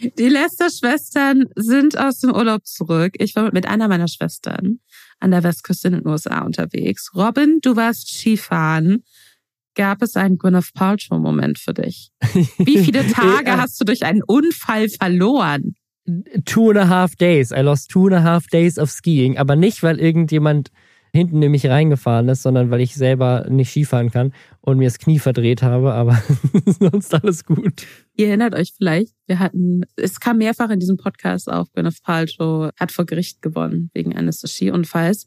Die Lester-Schwestern sind aus dem Urlaub zurück. Ich war mit einer meiner Schwestern an der Westküste in den USA unterwegs. Robin, du warst Skifahren. Gab es einen Gwyneth Paltrow-Moment für dich? Wie viele Tage hast du durch einen Unfall verloren? Two and a half days. I lost two and a half days of skiing. Aber nicht, weil irgendjemand hinten in mich reingefahren ist, sondern weil ich selber nicht Skifahren kann und mir das Knie verdreht habe, aber sonst alles gut. Ihr erinnert euch vielleicht, wir hatten, es kam mehrfach in diesem Podcast auf, Gwyneth Paltrow hat vor Gericht gewonnen wegen eines Skiunfalls.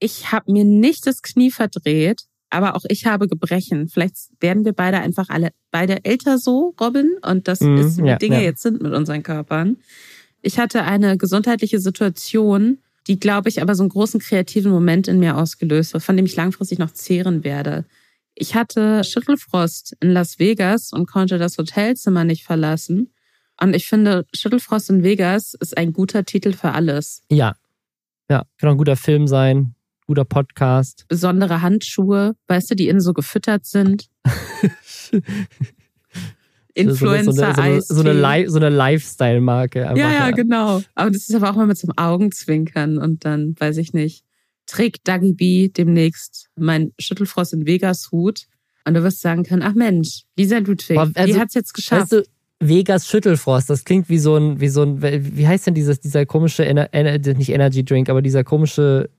Ich habe mir nicht das Knie verdreht, aber auch ich habe Gebrechen. Vielleicht werden wir beide einfach alle beide älter so, Robin, und das mm, ist, wie ja, Dinge ja. jetzt sind mit unseren Körpern. Ich hatte eine gesundheitliche Situation, die, glaube ich, aber so einen großen kreativen Moment in mir ausgelöst hat, von dem ich langfristig noch zehren werde. Ich hatte Schüttelfrost in Las Vegas und konnte das Hotelzimmer nicht verlassen. Und ich finde, Schüttelfrost in Vegas ist ein guter Titel für alles. Ja. Ja, kann auch ein guter Film sein, guter Podcast. Besondere Handschuhe, weißt du, die innen so gefüttert sind. Influencer so, eine, so, so, so eine, so eine Lifestyle-Marke. Ja, ja, genau. Aber das ist aber auch mal mit so einem Augenzwinkern und dann, weiß ich nicht, trägt Dagi B demnächst mein Schüttelfrost in Vegas Hut und du wirst sagen können, ach Mensch, Lisa Ludwig, also, die hat's jetzt geschafft. Weißt du, Vegas Schüttelfrost, das klingt wie so ein, wie so ein, wie heißt denn dieses, dieser komische, Ener, nicht Energy Drink, aber dieser komische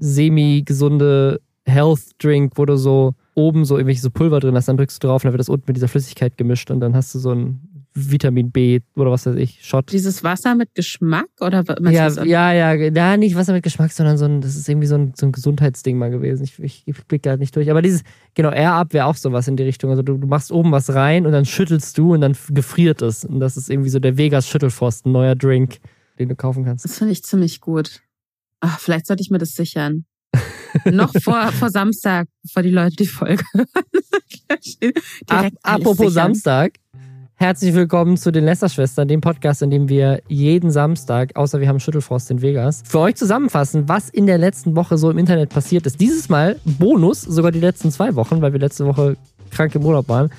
semi-gesunde Health Drink, wo du so oben so irgendwelche so Pulver drin hast, dann drückst du drauf und dann wird das unten mit dieser Flüssigkeit gemischt und dann hast du so ein Vitamin B oder was weiß ich, Shot. Dieses Wasser mit Geschmack oder ja, ja, ja, ja, nicht Wasser mit Geschmack, sondern so ein, das ist irgendwie so ein, so ein Gesundheitsding mal gewesen. Ich, ich, ich blick gerade nicht durch. Aber dieses, genau, Air-Up wäre auch sowas in die Richtung. Also du, du machst oben was rein und dann schüttelst du und dann gefriert es. Und das ist irgendwie so der Vegas Schüttelfrost, ein neuer Drink, den du kaufen kannst. Das finde ich ziemlich gut. Ach, vielleicht sollte ich mir das sichern. Noch vor, vor Samstag, bevor die Leute die Folge hören. Apropos Samstag. Herzlich willkommen zu den Lästerschwestern, dem Podcast, in dem wir jeden Samstag, außer wir haben Schüttelfrost in Vegas, für euch zusammenfassen, was in der letzten Woche so im Internet passiert ist. Dieses Mal Bonus, sogar die letzten zwei Wochen, weil wir letzte Woche krank im Urlaub waren.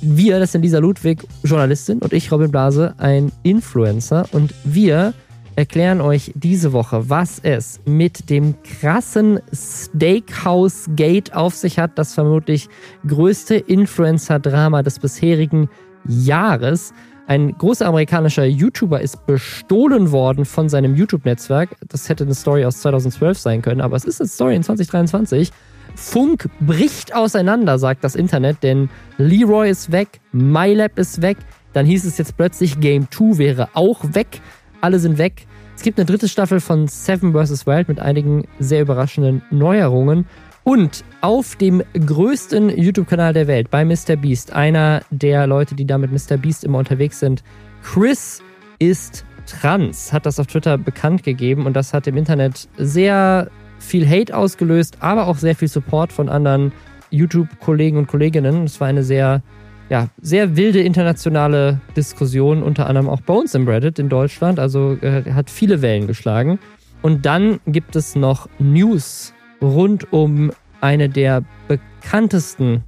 Wir, das sind Lisa Ludwig, Journalistin, und ich, Robin Blase, ein Influencer. Und wir erklären euch diese Woche, was es mit dem krassen Steakhouse Gate auf sich hat, das vermutlich größte Influencer-Drama des bisherigen Jahres. Ein großer amerikanischer YouTuber ist bestohlen worden von seinem YouTube-Netzwerk. Das hätte eine Story aus 2012 sein können, aber es ist eine Story in 2023. Funk bricht auseinander, sagt das Internet, denn Leroy ist weg, MyLab ist weg. Dann hieß es jetzt plötzlich, Game 2 wäre auch weg. Alle sind weg. Es gibt eine dritte Staffel von Seven vs. Wild mit einigen sehr überraschenden Neuerungen. Und auf dem größten YouTube-Kanal der Welt, bei MrBeast, einer der Leute, die da mit MrBeast immer unterwegs sind, Chris ist trans, hat das auf Twitter bekannt gegeben und das hat im Internet sehr viel Hate ausgelöst, aber auch sehr viel Support von anderen YouTube-Kollegen und Kolleginnen. Es war eine sehr ja, sehr wilde internationale Diskussion, unter anderem auch bei uns im Reddit in Deutschland. Also äh, hat viele Wellen geschlagen. Und dann gibt es noch News rund um eine der bekanntesten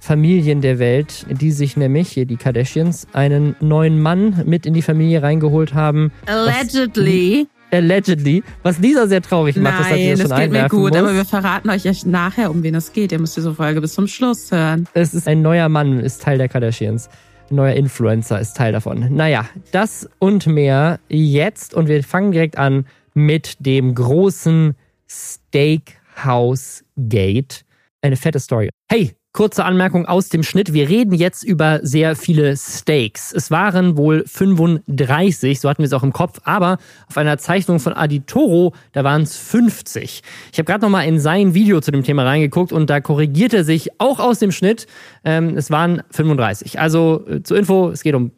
Familien der Welt, die sich nämlich, hier die Kardashians, einen neuen Mann mit in die Familie reingeholt haben. Allegedly allegedly, was Lisa sehr traurig macht, Nein, dass sie das, das schon geht mir gut, muss. aber wir verraten euch echt nachher, um wen es geht. Ihr müsst diese Folge bis zum Schluss hören. Es ist ein neuer Mann, ist Teil der Kardashians. Ein neuer Influencer ist Teil davon. Naja, das und mehr jetzt und wir fangen direkt an mit dem großen Steakhouse Gate. Eine fette Story. Hey, Kurze Anmerkung aus dem Schnitt. Wir reden jetzt über sehr viele Steaks. Es waren wohl 35, so hatten wir es auch im Kopf, aber auf einer Zeichnung von Aditoro, da waren es 50. Ich habe gerade nochmal in sein Video zu dem Thema reingeguckt und da korrigiert er sich auch aus dem Schnitt. Ähm, es waren 35. Also äh, zur Info, es geht um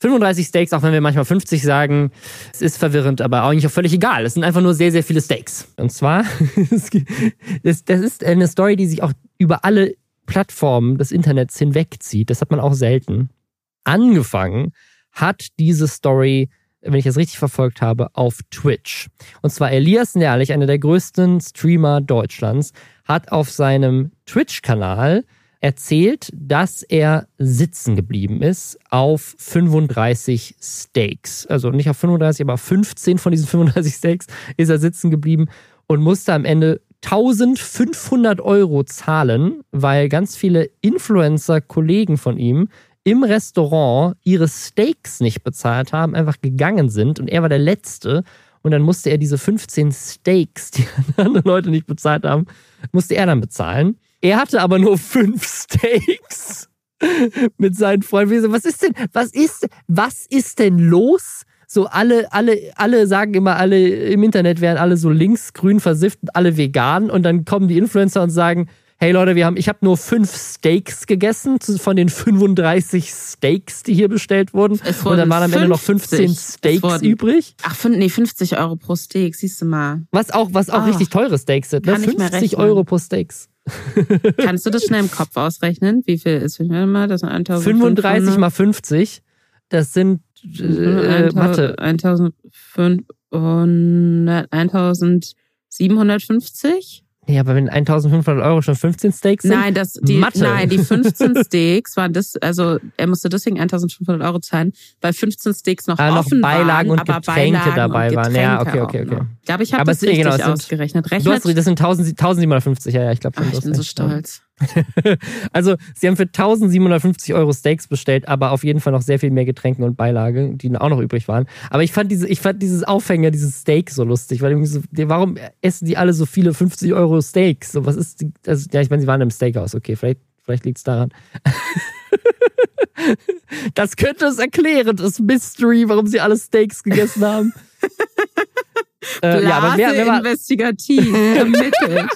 35 Steaks, auch wenn wir manchmal 50 sagen. Es ist verwirrend, aber eigentlich auch völlig egal. Es sind einfach nur sehr, sehr viele Steaks. Und zwar, das, das ist eine Story, die sich auch über alle Plattformen des Internets hinwegzieht. Das hat man auch selten. Angefangen hat diese Story, wenn ich das richtig verfolgt habe, auf Twitch. Und zwar Elias Nerlich, einer der größten Streamer Deutschlands, hat auf seinem Twitch-Kanal erzählt, dass er sitzen geblieben ist auf 35 Steaks. Also nicht auf 35, aber auf 15 von diesen 35 Steaks ist er sitzen geblieben und musste am Ende 1500 Euro zahlen, weil ganz viele Influencer-Kollegen von ihm im Restaurant ihre Steaks nicht bezahlt haben, einfach gegangen sind und er war der Letzte. Und dann musste er diese 15 Steaks, die andere Leute nicht bezahlt haben, musste er dann bezahlen. Er hatte aber nur fünf Steaks mit seinen Freunden. Was ist denn, was ist, was ist denn los? So alle, alle, alle sagen immer, alle im Internet wären alle so linksgrün versifft und alle vegan und dann kommen die Influencer und sagen, hey Leute, wir haben, ich habe nur fünf Steaks gegessen von den 35 Steaks, die hier bestellt wurden. Und dann waren am Ende noch 15 Steaks wurden, übrig. Ach, nee, 50 Euro pro Steak, siehst du mal. Was auch, was auch oh, richtig teure Steaks sind. Ne? 50 Euro pro Steaks. Kannst du das schnell im Kopf ausrechnen? Wie viel ist, mal, das sind 35 mal 50, das sind äh, Mathe. 1500, 1750? Nee, aber wenn 1500 Euro schon 15 Steaks sind? Nein, das, die, Mathe. nein, die 15 Steaks waren das, also er musste deswegen 1500 Euro zahlen, weil 15 Steaks noch ah, offen noch Beilagen waren, und Getränke Beilagen dabei und Getränke waren. Ja, okay, okay, okay. Ich glaube, ich habe das richtig genau, ausgerechnet. Rechnet? Du hast, das sind 1750, ja, ja, ich glaube. Ah, ich bin so stolz. also, sie haben für 1750 Euro Steaks bestellt, aber auf jeden Fall noch sehr viel mehr Getränke und Beilage, die auch noch übrig waren. Aber ich fand, diese, ich fand dieses Aufhänger, dieses Steak so lustig, weil so, warum essen die alle so viele 50 Euro Steaks? So, was ist, die, also, ja, ich meine, sie waren im Steakhouse, okay, vielleicht, vielleicht liegt es daran. das könnte es erklären, das Mystery, warum sie alle Steaks gegessen haben. Blase äh, ja, aber wer, wer war, investigativ ermittelt.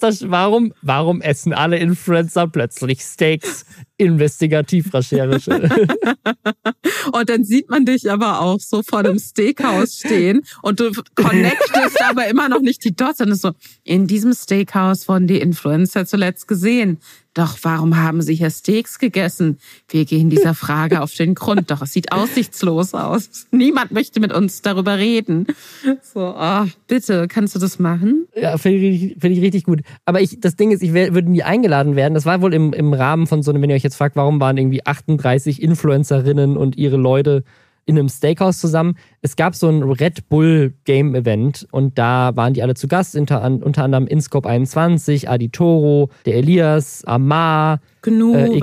das, warum, warum essen alle Influencer plötzlich Steaks? Investigativrecherche. und dann sieht man dich aber auch so vor einem Steakhouse stehen und du connectest aber immer noch nicht die Dots. Und es so, in diesem Steakhouse wurden die Influencer zuletzt gesehen. Doch warum haben sie hier Steaks gegessen? Wir gehen dieser Frage auf den Grund. Doch es sieht aussichtslos aus. Niemand möchte mit uns darüber reden. So, oh, bitte, kannst du das machen? Ja, finde ich, find ich richtig gut. Aber ich, das Ding ist, ich würde nie eingeladen werden. Das war wohl im, im Rahmen von so einem, wenn ihr euch jetzt fragt, warum waren irgendwie 38 Influencerinnen und ihre Leute in einem Steakhouse zusammen. Es gab so ein Red Bull Game Event und da waren die alle zu Gast, unter, unter anderem Inscope 21, Aditoro, der Elias, Amar, Gnu äh,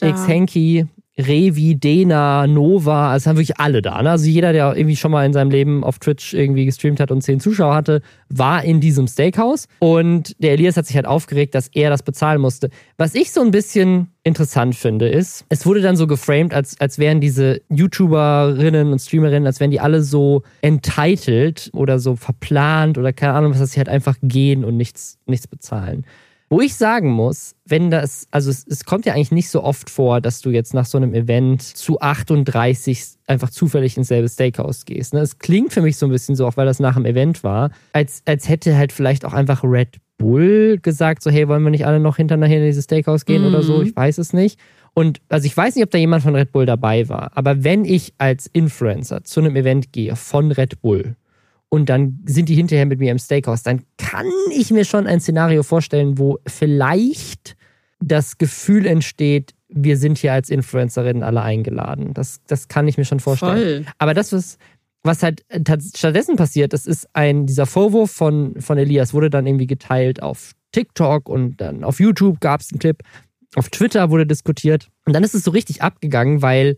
X, Henki Revi, Dena, Nova, also haben wirklich alle da. Ne? Also jeder, der irgendwie schon mal in seinem Leben auf Twitch irgendwie gestreamt hat und zehn Zuschauer hatte, war in diesem Steakhouse. Und der Elias hat sich halt aufgeregt, dass er das bezahlen musste. Was ich so ein bisschen interessant finde, ist, es wurde dann so geframed, als, als wären diese YouTuberinnen und Streamerinnen, als wären die alle so entitled oder so verplant oder keine Ahnung, was, dass sie halt einfach gehen und nichts, nichts bezahlen. Wo ich sagen muss, wenn das, also es, es, kommt ja eigentlich nicht so oft vor, dass du jetzt nach so einem Event zu 38 einfach zufällig ins selbe Steakhouse gehst. Ne? Es klingt für mich so ein bisschen so, auch weil das nach einem Event war, als, als hätte halt vielleicht auch einfach Red Bull gesagt, so hey, wollen wir nicht alle noch hinterher in dieses Steakhouse gehen mm. oder so? Mhm. Ich weiß es nicht. Und also ich weiß nicht, ob da jemand von Red Bull dabei war, aber wenn ich als Influencer zu einem Event gehe von Red Bull und dann sind die hinterher mit mir im Steakhouse, dann kann ich mir schon ein Szenario vorstellen, wo vielleicht das Gefühl entsteht, wir sind hier als Influencerinnen alle eingeladen. Das, das kann ich mir schon vorstellen. Voll. Aber das, was, was halt stattdessen passiert, das ist ein, dieser Vorwurf von, von Elias wurde dann irgendwie geteilt auf TikTok und dann auf YouTube gab es einen Clip, auf Twitter wurde diskutiert. Und dann ist es so richtig abgegangen, weil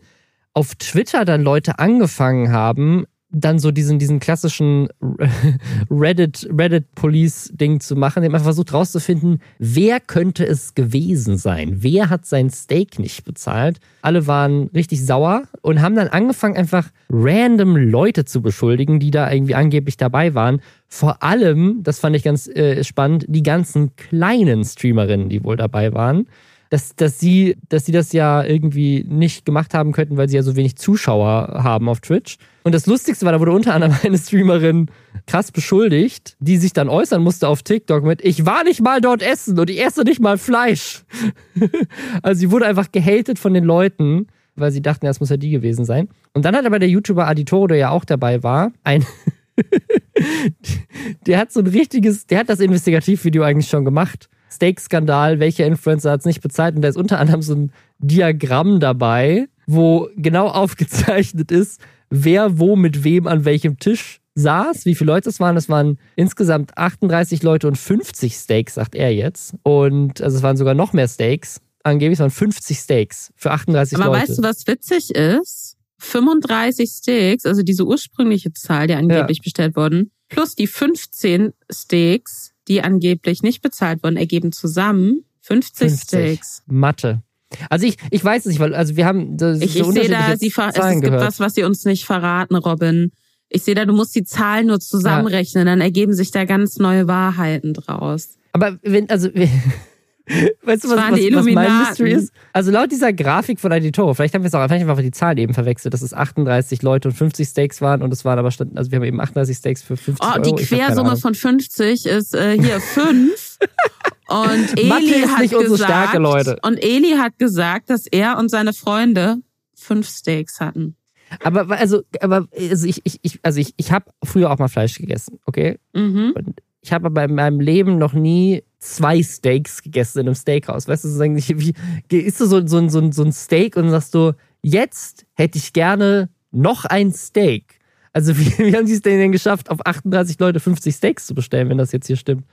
auf Twitter dann Leute angefangen haben, dann so diesen, diesen klassischen Reddit, Reddit-Police-Ding zu machen. Haben einfach versucht rauszufinden, wer könnte es gewesen sein? Wer hat sein Steak nicht bezahlt? Alle waren richtig sauer und haben dann angefangen, einfach random Leute zu beschuldigen, die da irgendwie angeblich dabei waren. Vor allem, das fand ich ganz äh, spannend, die ganzen kleinen Streamerinnen, die wohl dabei waren dass, dass, sie, dass sie das ja irgendwie nicht gemacht haben könnten, weil sie ja so wenig Zuschauer haben auf Twitch. Und das Lustigste war, da wurde unter anderem eine Streamerin krass beschuldigt, die sich dann äußern musste auf TikTok mit, ich war nicht mal dort essen und ich esse nicht mal Fleisch. also sie wurde einfach gehatet von den Leuten, weil sie dachten, ja, es muss ja die gewesen sein. Und dann hat aber der YouTuber Aditoro, der ja auch dabei war, ein der hat so ein richtiges, der hat das Investigativvideo eigentlich schon gemacht Steak-Skandal, welcher Influencer hat es nicht bezahlt. Und da ist unter anderem so ein Diagramm dabei, wo genau aufgezeichnet ist, wer wo mit wem an welchem Tisch saß, wie viele Leute es waren. Es waren insgesamt 38 Leute und 50 Steaks, sagt er jetzt. Und also es waren sogar noch mehr Steaks. Angeblich waren 50 Steaks für 38 Aber Leute. Aber weißt du, was witzig ist? 35 Steaks, also diese ursprüngliche Zahl, die angeblich ja. bestellt wurden, plus die 15 Steaks, die angeblich nicht bezahlt wurden, ergeben zusammen 50, 50. Steaks. Mathe. Also ich, ich weiß es nicht, weil also wir haben so ich, ich sehe da, sie ver es, es gibt was, was sie uns nicht verraten, Robin. Ich sehe da, du musst die Zahlen nur zusammenrechnen, ja. dann ergeben sich da ganz neue Wahrheiten draus. Aber wenn, also Weißt du, was, was, was mein Mystery ist? Also laut dieser Grafik von Editoro, vielleicht haben wir es auch einfach die Zahlen eben verwechselt, dass es 38 Leute und 50 Steaks waren und es waren aber, also wir haben eben 38 Steaks für 50 oh, Euro. Die Quersumme von 50 ist äh, hier 5. und Eli hat gesagt. Und Eli hat gesagt, dass er und seine Freunde fünf Steaks hatten. Aber also, aber also ich, ich, ich also ich, ich habe früher auch mal Fleisch gegessen, okay? Mhm. Und ich habe aber in meinem Leben noch nie zwei Steaks gegessen in einem Steakhouse. Weißt du, so wie, isst du so, so, so, so ein Steak und sagst du, jetzt hätte ich gerne noch ein Steak. Also wie, wie haben sie es denn geschafft, auf 38 Leute 50 Steaks zu bestellen, wenn das jetzt hier stimmt?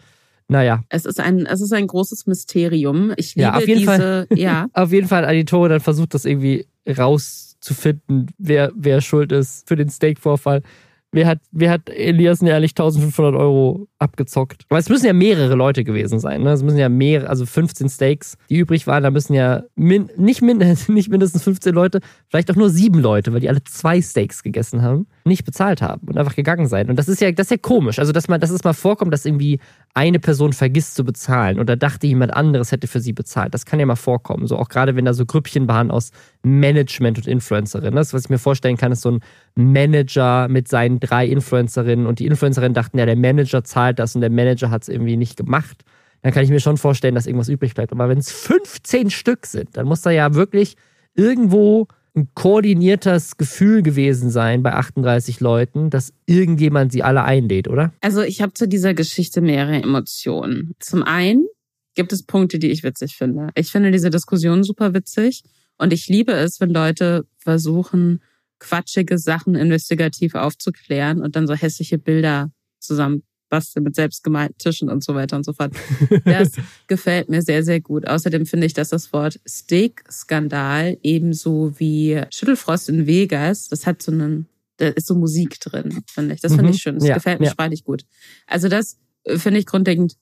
Naja. Es ist ein, es ist ein großes Mysterium. Ich liebe ja, auf jeden diese, Fall, ja. auf jeden Fall Aditore dann versucht das irgendwie rauszufinden, wer, wer schuld ist für den Steak-Vorfall. Wer hat, wer hat Elias ehrlich 1500 Euro abgezockt? Aber es müssen ja mehrere Leute gewesen sein. Ne? Es müssen ja mehrere, also 15 Steaks, die übrig waren. Da müssen ja min, nicht, min, nicht mindestens 15 Leute, vielleicht auch nur sieben Leute, weil die alle zwei Steaks gegessen haben, nicht bezahlt haben und einfach gegangen sein. Und das ist ja, das ist ja komisch. Also, dass man, dass es mal vorkommt, dass irgendwie eine Person vergisst zu bezahlen oder dachte, jemand anderes hätte für sie bezahlt. Das kann ja mal vorkommen. So auch gerade wenn da so Grüppchen waren aus Management und Influencerinnen. Das, was ich mir vorstellen kann, ist so ein Manager mit seinen drei Influencerinnen und die Influencerinnen dachten, ja, der Manager zahlt das und der Manager hat es irgendwie nicht gemacht. Dann kann ich mir schon vorstellen, dass irgendwas übrig bleibt. Aber wenn es 15 Stück sind, dann muss da ja wirklich irgendwo ein koordiniertes Gefühl gewesen sein bei 38 Leuten, dass irgendjemand sie alle einlädt, oder? Also ich habe zu dieser Geschichte mehrere Emotionen. Zum einen gibt es Punkte, die ich witzig finde. Ich finde diese Diskussion super witzig und ich liebe es, wenn Leute versuchen, quatschige Sachen investigativ aufzuklären und dann so hässliche Bilder zusammen basteln mit selbstgemalten Tischen und so weiter und so fort. Das gefällt mir sehr, sehr gut. Außerdem finde ich, dass das Wort Steak-Skandal ebenso wie Schüttelfrost in Vegas, das hat so einen, da ist so Musik drin, finde ich. Das finde mhm. ich schön. Das ja, gefällt mir ja. sprachlich gut. Also das äh, finde ich grundlegend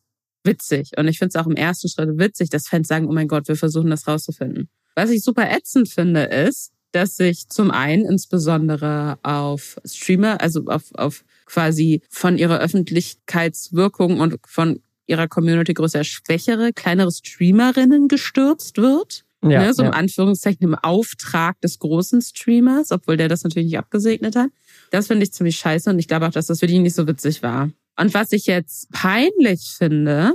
witzig. Und ich finde es auch im ersten Schritt witzig, dass Fans sagen, oh mein Gott, wir versuchen das rauszufinden. Was ich super ätzend finde, ist, dass sich zum einen insbesondere auf Streamer, also auf, auf quasi von ihrer Öffentlichkeitswirkung und von ihrer Community größer schwächere, kleinere Streamerinnen gestürzt wird. Ja, ne, so ja. im Anführungszeichen im Auftrag des großen Streamers, obwohl der das natürlich nicht abgesegnet hat. Das finde ich ziemlich scheiße und ich glaube auch, dass das für die nicht so witzig war. Und was ich jetzt peinlich finde,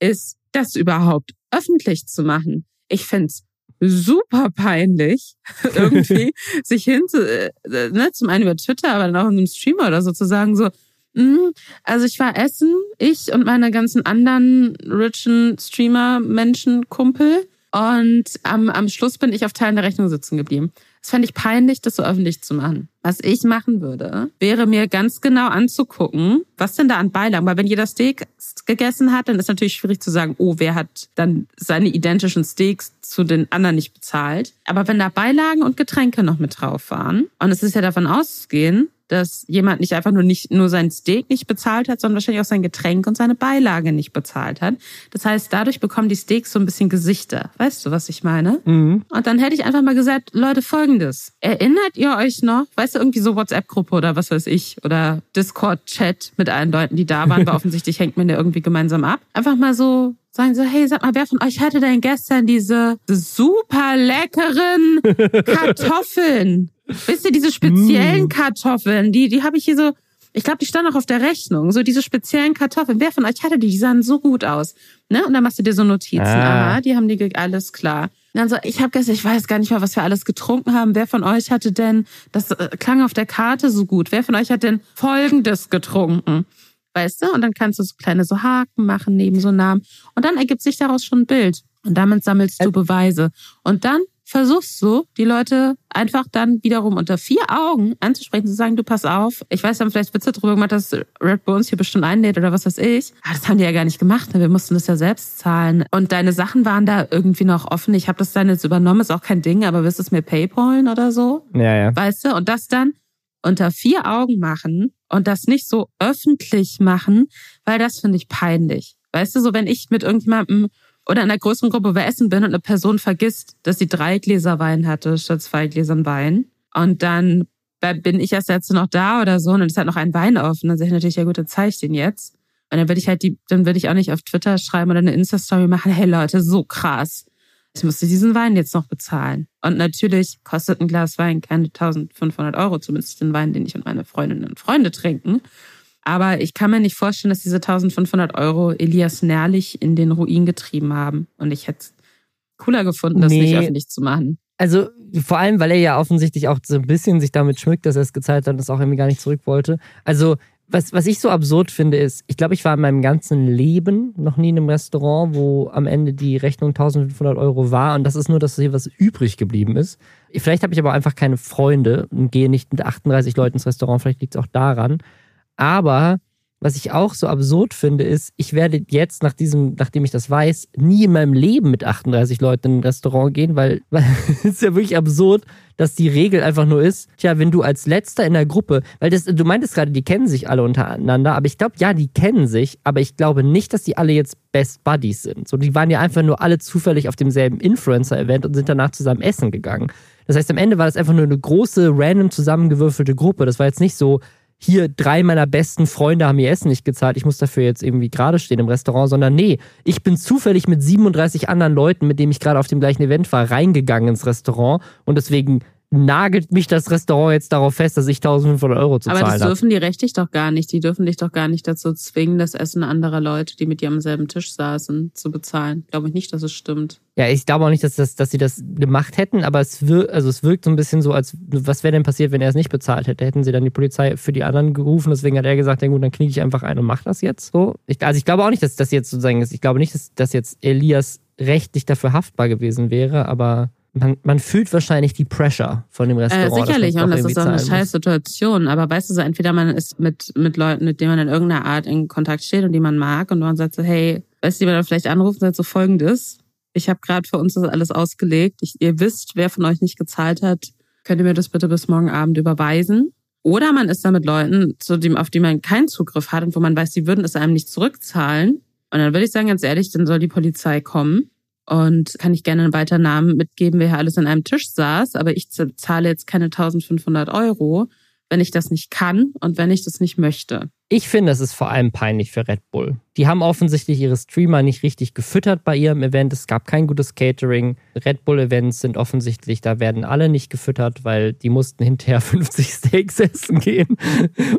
ist, das überhaupt öffentlich zu machen. Ich finde es super peinlich, irgendwie sich hin zu, äh, ne, zum einen über Twitter, aber dann auch in einem Streamer oder so zu sagen, so, mh, also ich war essen, ich und meine ganzen anderen richen Streamer-Menschen, Kumpel. Und am, am Schluss bin ich auf Teilen der Rechnung sitzen geblieben. Das fände ich peinlich, das so öffentlich zu machen. Was ich machen würde, wäre mir ganz genau anzugucken, was denn da an Beilagen, weil wenn jeder Steak gegessen hat, dann ist natürlich schwierig zu sagen, oh, wer hat dann seine identischen Steaks zu den anderen nicht bezahlt. Aber wenn da Beilagen und Getränke noch mit drauf waren, und es ist ja davon auszugehen, dass jemand nicht einfach nur nicht nur sein Steak nicht bezahlt hat, sondern wahrscheinlich auch sein Getränk und seine Beilage nicht bezahlt hat. Das heißt, dadurch bekommen die Steaks so ein bisschen Gesichter. Weißt du, was ich meine? Mhm. Und dann hätte ich einfach mal gesagt, Leute, folgendes. Erinnert ihr euch noch, weißt du, irgendwie so WhatsApp-Gruppe oder was weiß ich, oder Discord-Chat mit allen Leuten, die da waren, weil offensichtlich hängt man ja irgendwie gemeinsam ab. Einfach mal so sagen so, hey, sag mal, wer von euch hatte denn gestern diese super leckeren Kartoffeln? Wisst ihr, diese speziellen mm. Kartoffeln, die, die habe ich hier so, ich glaube, die standen auch auf der Rechnung, so diese speziellen Kartoffeln. Wer von euch hatte die? Die sahen so gut aus. Ne? Und dann machst du dir so Notizen. Ah. Aha, die haben die, alles klar. Und dann so, ich habe gestern, ich weiß gar nicht mal, was wir alles getrunken haben. Wer von euch hatte denn, das äh, klang auf der Karte so gut. Wer von euch hat denn Folgendes getrunken? Weißt du? Und dann kannst du so kleine so Haken machen neben so Namen. Und dann ergibt sich daraus schon ein Bild. Und damit sammelst du Beweise. Und dann versuchst du, die Leute einfach dann wiederum unter vier Augen anzusprechen, zu sagen, du pass auf, ich weiß, wir haben vielleicht Witze drüber gemacht, dass Red uns hier bestimmt einlädt oder was weiß ich. Aber das haben die ja gar nicht gemacht, ne? wir mussten das ja selbst zahlen. Und deine Sachen waren da irgendwie noch offen. Ich habe das dann jetzt übernommen, ist auch kein Ding, aber wirst du es mir Paypalen oder so? Ja, ja. Weißt du? Und das dann unter vier Augen machen und das nicht so öffentlich machen, weil das finde ich peinlich. Weißt du, so wenn ich mit irgendjemandem oder in einer größeren Gruppe bei Essen bin und eine Person vergisst, dass sie drei Gläser Wein hatte statt zwei Gläsern Wein. Und dann bin ich erst jetzt noch da oder so und es hat noch ein Wein offen. Dann sage ich natürlich, ja gut, dann zeige ich den jetzt. Und dann würde ich halt die, dann würde ich auch nicht auf Twitter schreiben oder eine Insta-Story machen, hey Leute, so krass. Ich musste diesen Wein jetzt noch bezahlen. Und natürlich kostet ein Glas Wein keine 1500 Euro, zumindest den Wein, den ich und meine Freundinnen und Freunde trinken. Aber ich kann mir nicht vorstellen, dass diese 1500 Euro Elias Nährlich in den Ruin getrieben haben. Und ich hätte es cooler gefunden, das nee. nicht öffentlich zu machen. Also vor allem, weil er ja offensichtlich auch so ein bisschen sich damit schmückt, dass er es gezahlt hat und es auch irgendwie gar nicht zurück wollte. Also was, was ich so absurd finde, ist, ich glaube, ich war in meinem ganzen Leben noch nie in einem Restaurant, wo am Ende die Rechnung 1500 Euro war und das ist nur, dass hier was übrig geblieben ist. Vielleicht habe ich aber einfach keine Freunde und gehe nicht mit 38 Leuten ins Restaurant, vielleicht liegt es auch daran. Aber was ich auch so absurd finde, ist, ich werde jetzt, nach diesem, nachdem ich das weiß, nie in meinem Leben mit 38 Leuten in ein Restaurant gehen, weil, weil es ist ja wirklich absurd, dass die Regel einfach nur ist, tja, wenn du als letzter in der Gruppe, weil das, du meintest gerade, die kennen sich alle untereinander, aber ich glaube, ja, die kennen sich, aber ich glaube nicht, dass die alle jetzt Best Buddies sind. So, die waren ja einfach nur alle zufällig auf demselben Influencer-Event und sind danach zusammen essen gegangen. Das heißt, am Ende war das einfach nur eine große, random zusammengewürfelte Gruppe. Das war jetzt nicht so, hier drei meiner besten Freunde haben ihr Essen nicht gezahlt, ich muss dafür jetzt irgendwie gerade stehen im Restaurant, sondern nee, ich bin zufällig mit 37 anderen Leuten, mit denen ich gerade auf dem gleichen Event war, reingegangen ins Restaurant und deswegen nagelt mich das Restaurant jetzt darauf fest, dass ich 1500 Euro zu Aber zahlen habe. Aber das dürfen die rechtlich doch gar nicht. Die dürfen dich doch gar nicht dazu zwingen, das Essen anderer Leute, die mit dir am selben Tisch saßen, zu bezahlen. Glaube ich nicht, dass es stimmt. Ja, ich glaube auch nicht, dass, das, dass sie das gemacht hätten, aber es wirkt, also es wirkt so ein bisschen so, als was wäre denn passiert, wenn er es nicht bezahlt hätte? Hätten sie dann die Polizei für die anderen gerufen, deswegen hat er gesagt, ja gut, dann kniege ich einfach ein und mach das jetzt so. Ich, also ich glaube auch nicht, dass das jetzt sozusagen ist. Ich glaube nicht, dass, dass jetzt Elias rechtlich dafür haftbar gewesen wäre, aber man, man fühlt wahrscheinlich die Pressure von dem Restaurant. Äh, sicherlich, und das ist auch eine scheiß Situation. Aber weißt du, so entweder man ist mit, mit Leuten, mit denen man in irgendeiner Art in Kontakt steht und die man mag und man sagt so, hey, weißt du, die man vielleicht anrufen und sagt so folgendes. Ich habe gerade für uns das alles ausgelegt. Ich, ihr wisst, wer von euch nicht gezahlt hat. Könnt ihr mir das bitte bis morgen Abend überweisen? Oder man ist da mit Leuten, zu dem, auf die man keinen Zugriff hat und wo man weiß, sie würden es einem nicht zurückzahlen. Und dann würde ich sagen, ganz ehrlich, dann soll die Polizei kommen und kann ich gerne einen weiteren Namen mitgeben, wer hier alles an einem Tisch saß. Aber ich zahle jetzt keine 1500 Euro, wenn ich das nicht kann und wenn ich das nicht möchte. Ich finde, es ist vor allem peinlich für Red Bull. Die haben offensichtlich ihre Streamer nicht richtig gefüttert bei ihrem Event. Es gab kein gutes Catering. Red Bull Events sind offensichtlich, da werden alle nicht gefüttert, weil die mussten hinterher 50 Steaks essen gehen.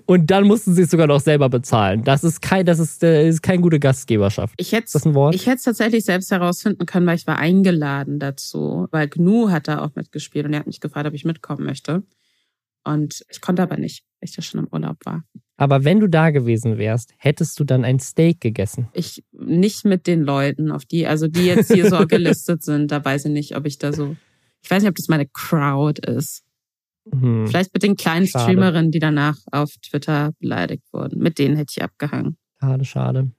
Und dann mussten sie es sogar noch selber bezahlen. Das ist kein, das ist, das ist keine gute Gastgeberschaft. Ich hätte, das ein Wort? Ich hätte es tatsächlich selbst herausfinden können, weil ich war eingeladen dazu. Weil Gnu hat da auch mitgespielt und er hat mich gefragt, ob ich mitkommen möchte. Und ich konnte aber nicht, weil ich da schon im Urlaub war. Aber wenn du da gewesen wärst, hättest du dann ein Steak gegessen? Ich nicht mit den Leuten, auf die, also die jetzt hier so gelistet sind, da weiß ich nicht, ob ich da so. Ich weiß nicht, ob das meine Crowd ist. Hm. Vielleicht mit den kleinen schade. Streamerinnen, die danach auf Twitter beleidigt wurden. Mit denen hätte ich abgehangen. Schade, schade.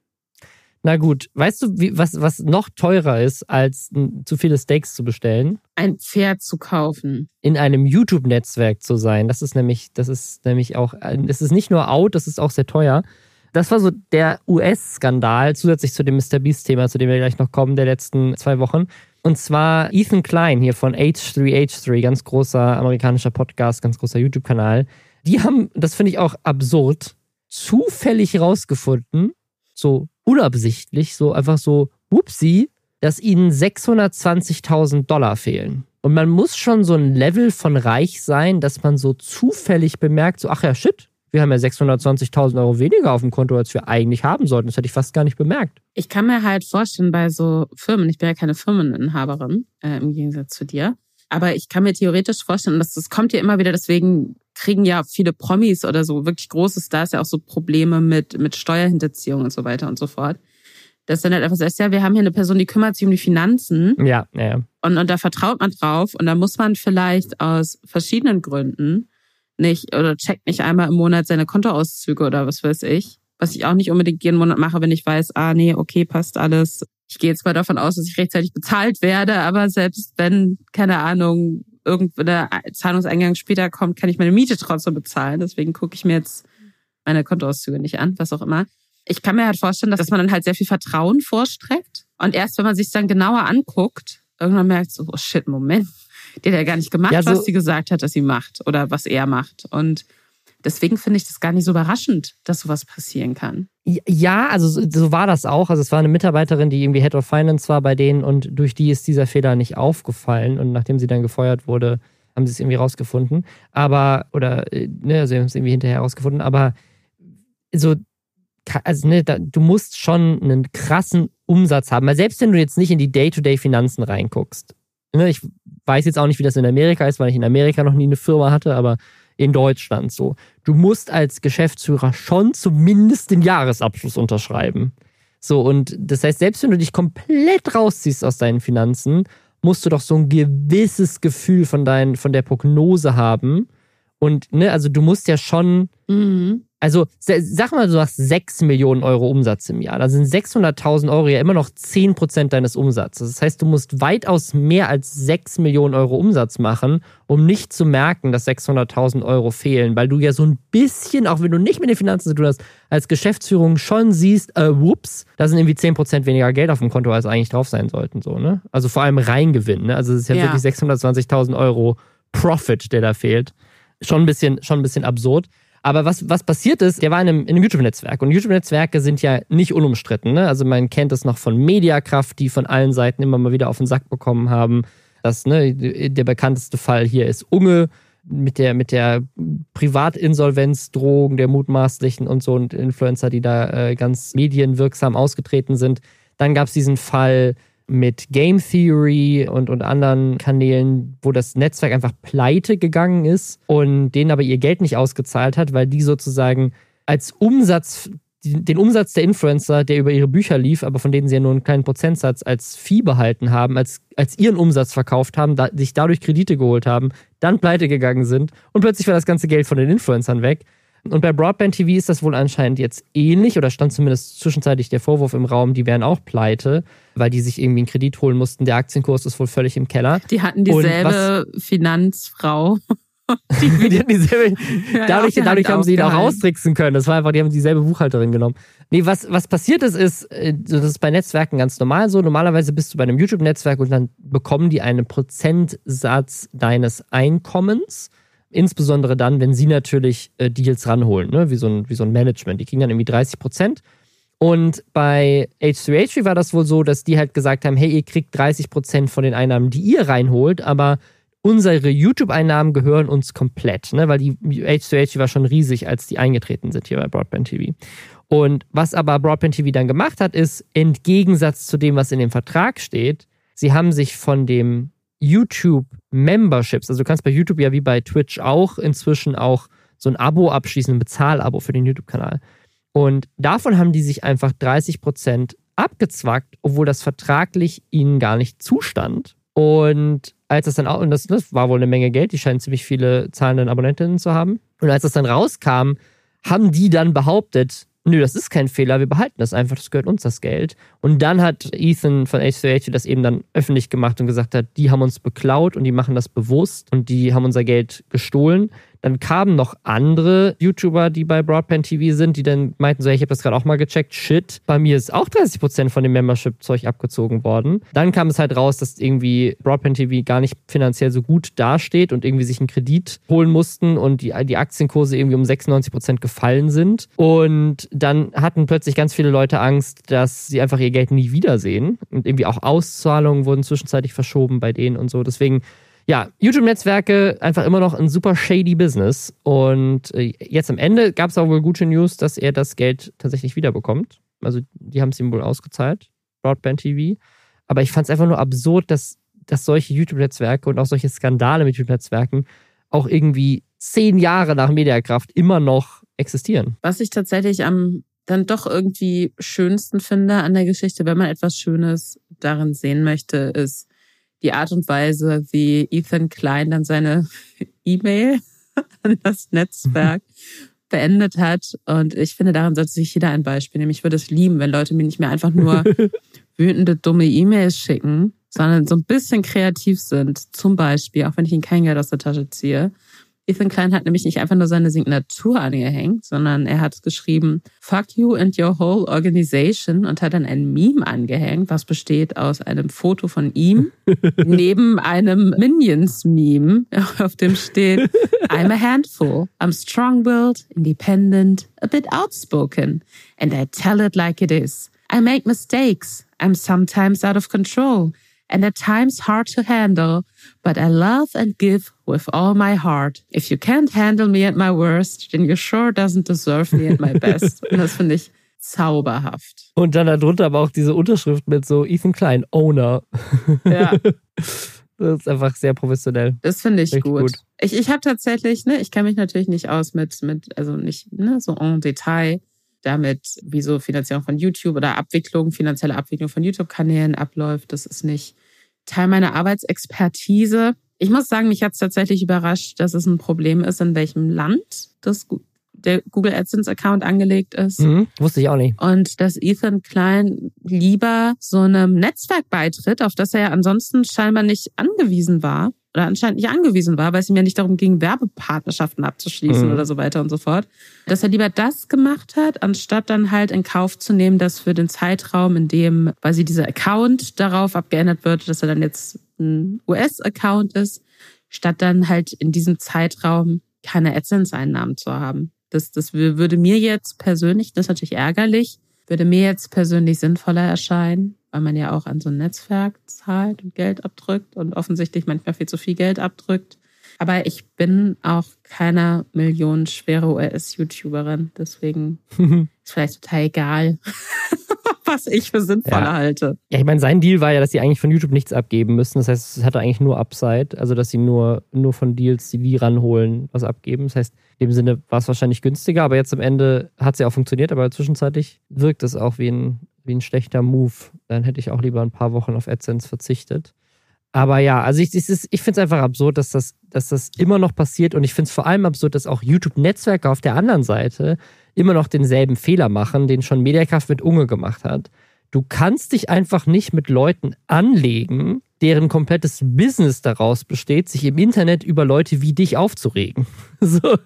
Na gut, weißt du, wie, was, was noch teurer ist, als zu viele Steaks zu bestellen? Ein Pferd zu kaufen. In einem YouTube-Netzwerk zu sein. Das ist nämlich, das ist nämlich auch, es ist nicht nur out, das ist auch sehr teuer. Das war so der US-Skandal, zusätzlich zu dem Mr. Beast-Thema, zu dem wir gleich noch kommen, der letzten zwei Wochen. Und zwar Ethan Klein hier von H3H3, ganz großer amerikanischer Podcast, ganz großer YouTube-Kanal. Die haben, das finde ich auch absurd, zufällig rausgefunden, so unabsichtlich, so einfach so, whoopsie, dass ihnen 620.000 Dollar fehlen. Und man muss schon so ein Level von reich sein, dass man so zufällig bemerkt, so, ach ja, shit, wir haben ja 620.000 Euro weniger auf dem Konto, als wir eigentlich haben sollten. Das hätte ich fast gar nicht bemerkt. Ich kann mir halt vorstellen, bei so Firmen, ich bin ja keine Firmeninhaberin, äh, im Gegensatz zu dir, Aber ich kann mir theoretisch vorstellen, dass das kommt ja immer wieder, deswegen kriegen ja viele Promis oder so wirklich große Stars ja auch so Probleme mit, mit Steuerhinterziehung und so weiter und so fort. Dass dann halt einfach sagst, ja, wir haben hier eine Person, die kümmert sich um die Finanzen. Ja, ja. Und, und da vertraut man drauf. Und da muss man vielleicht aus verschiedenen Gründen nicht oder checkt nicht einmal im Monat seine Kontoauszüge oder was weiß ich. Was ich auch nicht unbedingt jeden Monat mache, wenn ich weiß, ah nee, okay, passt alles. Ich gehe jetzt mal davon aus, dass ich rechtzeitig bezahlt werde, aber selbst wenn, keine Ahnung, irgendein Zahlungseingang später kommt, kann ich meine Miete trotzdem bezahlen. Deswegen gucke ich mir jetzt meine Kontoauszüge nicht an, was auch immer. Ich kann mir halt vorstellen, dass man dann halt sehr viel Vertrauen vorstreckt. Und erst wenn man sich dann genauer anguckt, irgendwann merkt so, oh shit, Moment, die hat ja gar nicht gemacht, ja, so was sie gesagt hat, dass sie macht oder was er macht. Und deswegen finde ich das gar nicht so überraschend, dass sowas passieren kann. Ja, also so, war das auch. Also es war eine Mitarbeiterin, die irgendwie Head of Finance war bei denen und durch die ist dieser Fehler nicht aufgefallen. Und nachdem sie dann gefeuert wurde, haben sie es irgendwie rausgefunden. Aber, oder, äh, ne, sie haben es irgendwie hinterher rausgefunden. Aber so, also ne, da, du musst schon einen krassen Umsatz haben. Weil selbst wenn du jetzt nicht in die Day-to-Day-Finanzen reinguckst, ne, ich weiß jetzt auch nicht, wie das in Amerika ist, weil ich in Amerika noch nie eine Firma hatte, aber in Deutschland so. Du musst als Geschäftsführer schon zumindest den Jahresabschluss unterschreiben. So, und das heißt, selbst wenn du dich komplett rausziehst aus deinen Finanzen, musst du doch so ein gewisses Gefühl von, dein, von der Prognose haben. Und, ne, also du musst ja schon, mhm. Also sag mal, du hast 6 Millionen Euro Umsatz im Jahr. Da sind 600.000 Euro ja immer noch 10 Prozent deines Umsatzes. Das heißt, du musst weitaus mehr als 6 Millionen Euro Umsatz machen, um nicht zu merken, dass 600.000 Euro fehlen. Weil du ja so ein bisschen, auch wenn du nicht mit den Finanzen zu tun hast, als Geschäftsführung schon siehst, äh, whoops, da sind irgendwie 10 Prozent weniger Geld auf dem Konto, als eigentlich drauf sein sollten. So, ne? Also vor allem Reingewinn. Ne? Also es ist ja, ja. wirklich 620.000 Euro Profit, der da fehlt. Schon ein bisschen, schon ein bisschen absurd. Aber was, was passiert ist, der war in einem, in einem YouTube-Netzwerk. Und YouTube-Netzwerke sind ja nicht unumstritten. Ne? Also man kennt es noch von Mediakraft, die von allen Seiten immer mal wieder auf den Sack bekommen haben. Das, ne, der bekannteste Fall hier ist Unge mit der, mit der Privatinsolvenzdrohung der mutmaßlichen und so und Influencer, die da äh, ganz medienwirksam ausgetreten sind. Dann gab es diesen Fall mit Game Theory und, und anderen Kanälen, wo das Netzwerk einfach pleite gegangen ist und denen aber ihr Geld nicht ausgezahlt hat, weil die sozusagen als Umsatz, den Umsatz der Influencer, der über ihre Bücher lief, aber von denen sie ja nur einen kleinen Prozentsatz als Vieh behalten haben, als, als ihren Umsatz verkauft haben, da, sich dadurch Kredite geholt haben, dann pleite gegangen sind und plötzlich war das ganze Geld von den Influencern weg. Und bei Broadband TV ist das wohl anscheinend jetzt ähnlich oder stand zumindest zwischenzeitlich der Vorwurf im Raum, die wären auch pleite, weil die sich irgendwie einen Kredit holen mussten. Der Aktienkurs ist wohl völlig im Keller. Die hatten dieselbe Finanzfrau. Die, die hatten dieselbe, dadurch dadurch haben sie ihn auch austricksen können. Das war einfach, die haben dieselbe Buchhalterin genommen. Nee, was, was passiert ist, ist, äh, das ist bei Netzwerken ganz normal so. Normalerweise bist du bei einem YouTube-Netzwerk und dann bekommen die einen Prozentsatz deines Einkommens. Insbesondere dann, wenn sie natürlich äh, Deals ranholen, ne? wie, so ein, wie so ein Management. Die kriegen dann irgendwie 30 Prozent. Und bei H3H3 war das wohl so, dass die halt gesagt haben, hey, ihr kriegt 30 Prozent von den Einnahmen, die ihr reinholt, aber unsere YouTube-Einnahmen gehören uns komplett, ne? weil die H2H war schon riesig, als die eingetreten sind hier bei Broadband TV. Und was aber Broadband TV dann gemacht hat, ist, im Gegensatz zu dem, was in dem Vertrag steht, sie haben sich von dem YouTube-Memberships. Also du kannst bei YouTube ja wie bei Twitch auch inzwischen auch so ein Abo abschließen, ein Bezahlabo für den YouTube-Kanal. Und davon haben die sich einfach 30 Prozent abgezwackt, obwohl das vertraglich ihnen gar nicht zustand. Und als das dann auch, und das, das war wohl eine Menge Geld, die scheinen ziemlich viele zahlende Abonnentinnen zu haben. Und als das dann rauskam, haben die dann behauptet, nö, das ist kein Fehler, wir behalten das einfach, das gehört uns das Geld. Und dann hat Ethan von H2H das eben dann öffentlich gemacht und gesagt hat, die haben uns beklaut und die machen das bewusst und die haben unser Geld gestohlen. Dann kamen noch andere YouTuber, die bei Broadband TV sind, die dann meinten so, hey, ich habe das gerade auch mal gecheckt, shit, bei mir ist auch 30% von dem Membership-Zeug abgezogen worden. Dann kam es halt raus, dass irgendwie Broadband TV gar nicht finanziell so gut dasteht und irgendwie sich einen Kredit holen mussten und die, die Aktienkurse irgendwie um 96% gefallen sind. Und dann hatten plötzlich ganz viele Leute Angst, dass sie einfach ihr Geld nie wiedersehen. Und irgendwie auch Auszahlungen wurden zwischenzeitlich verschoben bei denen und so. Deswegen ja, YouTube-Netzwerke einfach immer noch ein super shady Business. Und äh, jetzt am Ende gab es auch wohl gute News, dass er das Geld tatsächlich wiederbekommt. Also die haben es ihm wohl ausgezahlt, Broadband TV. Aber ich fand es einfach nur absurd, dass dass solche YouTube-Netzwerke und auch solche Skandale mit YouTube-Netzwerken auch irgendwie zehn Jahre nach Mediakraft immer noch existieren. Was ich tatsächlich am dann doch irgendwie schönsten finde an der Geschichte, wenn man etwas Schönes darin sehen möchte, ist die Art und Weise, wie Ethan Klein dann seine E-Mail an das Netzwerk beendet hat. Und ich finde, daran sollte sich jeder ein Beispiel nehmen. Ich würde es lieben, wenn Leute mir nicht mehr einfach nur wütende, dumme E-Mails schicken, sondern so ein bisschen kreativ sind. Zum Beispiel, auch wenn ich ihnen kein Geld aus der Tasche ziehe. Ethan Klein hat nämlich nicht einfach nur seine Signatur angehängt, sondern er hat geschrieben, fuck you and your whole organization und hat dann ein Meme angehängt, was besteht aus einem Foto von ihm neben einem Minions-Meme, auf dem steht, I'm a handful, I'm strong-willed, independent, a bit outspoken, and I tell it like it is. I make mistakes, I'm sometimes out of control, and at times hard to handle, but I love and give with all my heart. If you can't handle me at my worst, then you sure doesn't deserve me at my best. Und das finde ich zauberhaft. Und dann darunter aber auch diese Unterschrift mit so Ethan Klein, Owner. Ja. Das ist einfach sehr professionell. Das finde ich gut. gut. Ich, ich habe tatsächlich, ne, ich kenne mich natürlich nicht aus mit, mit, also nicht ne, so en Detail damit, wie so Finanzierung von YouTube oder Abwicklung, finanzielle Abwicklung von YouTube-Kanälen abläuft. Das ist nicht Teil meiner Arbeitsexpertise. Ich muss sagen, mich hat es tatsächlich überrascht, dass es ein Problem ist, in welchem Land das der Google AdSense Account angelegt ist. Mhm, wusste ich auch nicht. Und dass Ethan Klein lieber so einem Netzwerk beitritt, auf das er ja ansonsten scheinbar nicht angewiesen war oder anscheinend nicht angewiesen war, weil es ihm ja nicht darum ging, Werbepartnerschaften abzuschließen mhm. oder so weiter und so fort, dass er lieber das gemacht hat, anstatt dann halt in Kauf zu nehmen, dass für den Zeitraum, in dem quasi dieser Account darauf abgeändert wird, dass er dann jetzt ein US-Account ist, statt dann halt in diesem Zeitraum keine AdSense-Einnahmen zu haben. Das, das würde mir jetzt persönlich, das ist natürlich ärgerlich, würde mir jetzt persönlich sinnvoller erscheinen, weil man ja auch an so ein Netzwerk zahlt und Geld abdrückt und offensichtlich manchmal viel zu viel Geld abdrückt. Aber ich bin auch keine millionenschwere US-YouTuberin, deswegen ist vielleicht total egal, was ich für sinnvoller ja. halte. Ja, ich meine, sein Deal war ja, dass sie eigentlich von YouTube nichts abgeben müssen. Das heißt, es hatte eigentlich nur Upside, also dass sie nur, nur von Deals, die die ranholen, was abgeben. Das heißt, in dem Sinne war es wahrscheinlich günstiger, aber jetzt am Ende hat es ja auch funktioniert, aber zwischenzeitlich wirkt es auch wie ein wie ein schlechter Move. Dann hätte ich auch lieber ein paar Wochen auf AdSense verzichtet. Aber ja, also ich, ich finde es einfach absurd, dass das, dass das immer noch passiert. Und ich finde es vor allem absurd, dass auch YouTube-Netzwerke auf der anderen Seite immer noch denselben Fehler machen, den schon Mediakraft mit Unge gemacht hat. Du kannst dich einfach nicht mit Leuten anlegen, deren komplettes Business daraus besteht, sich im Internet über Leute wie dich aufzuregen. So,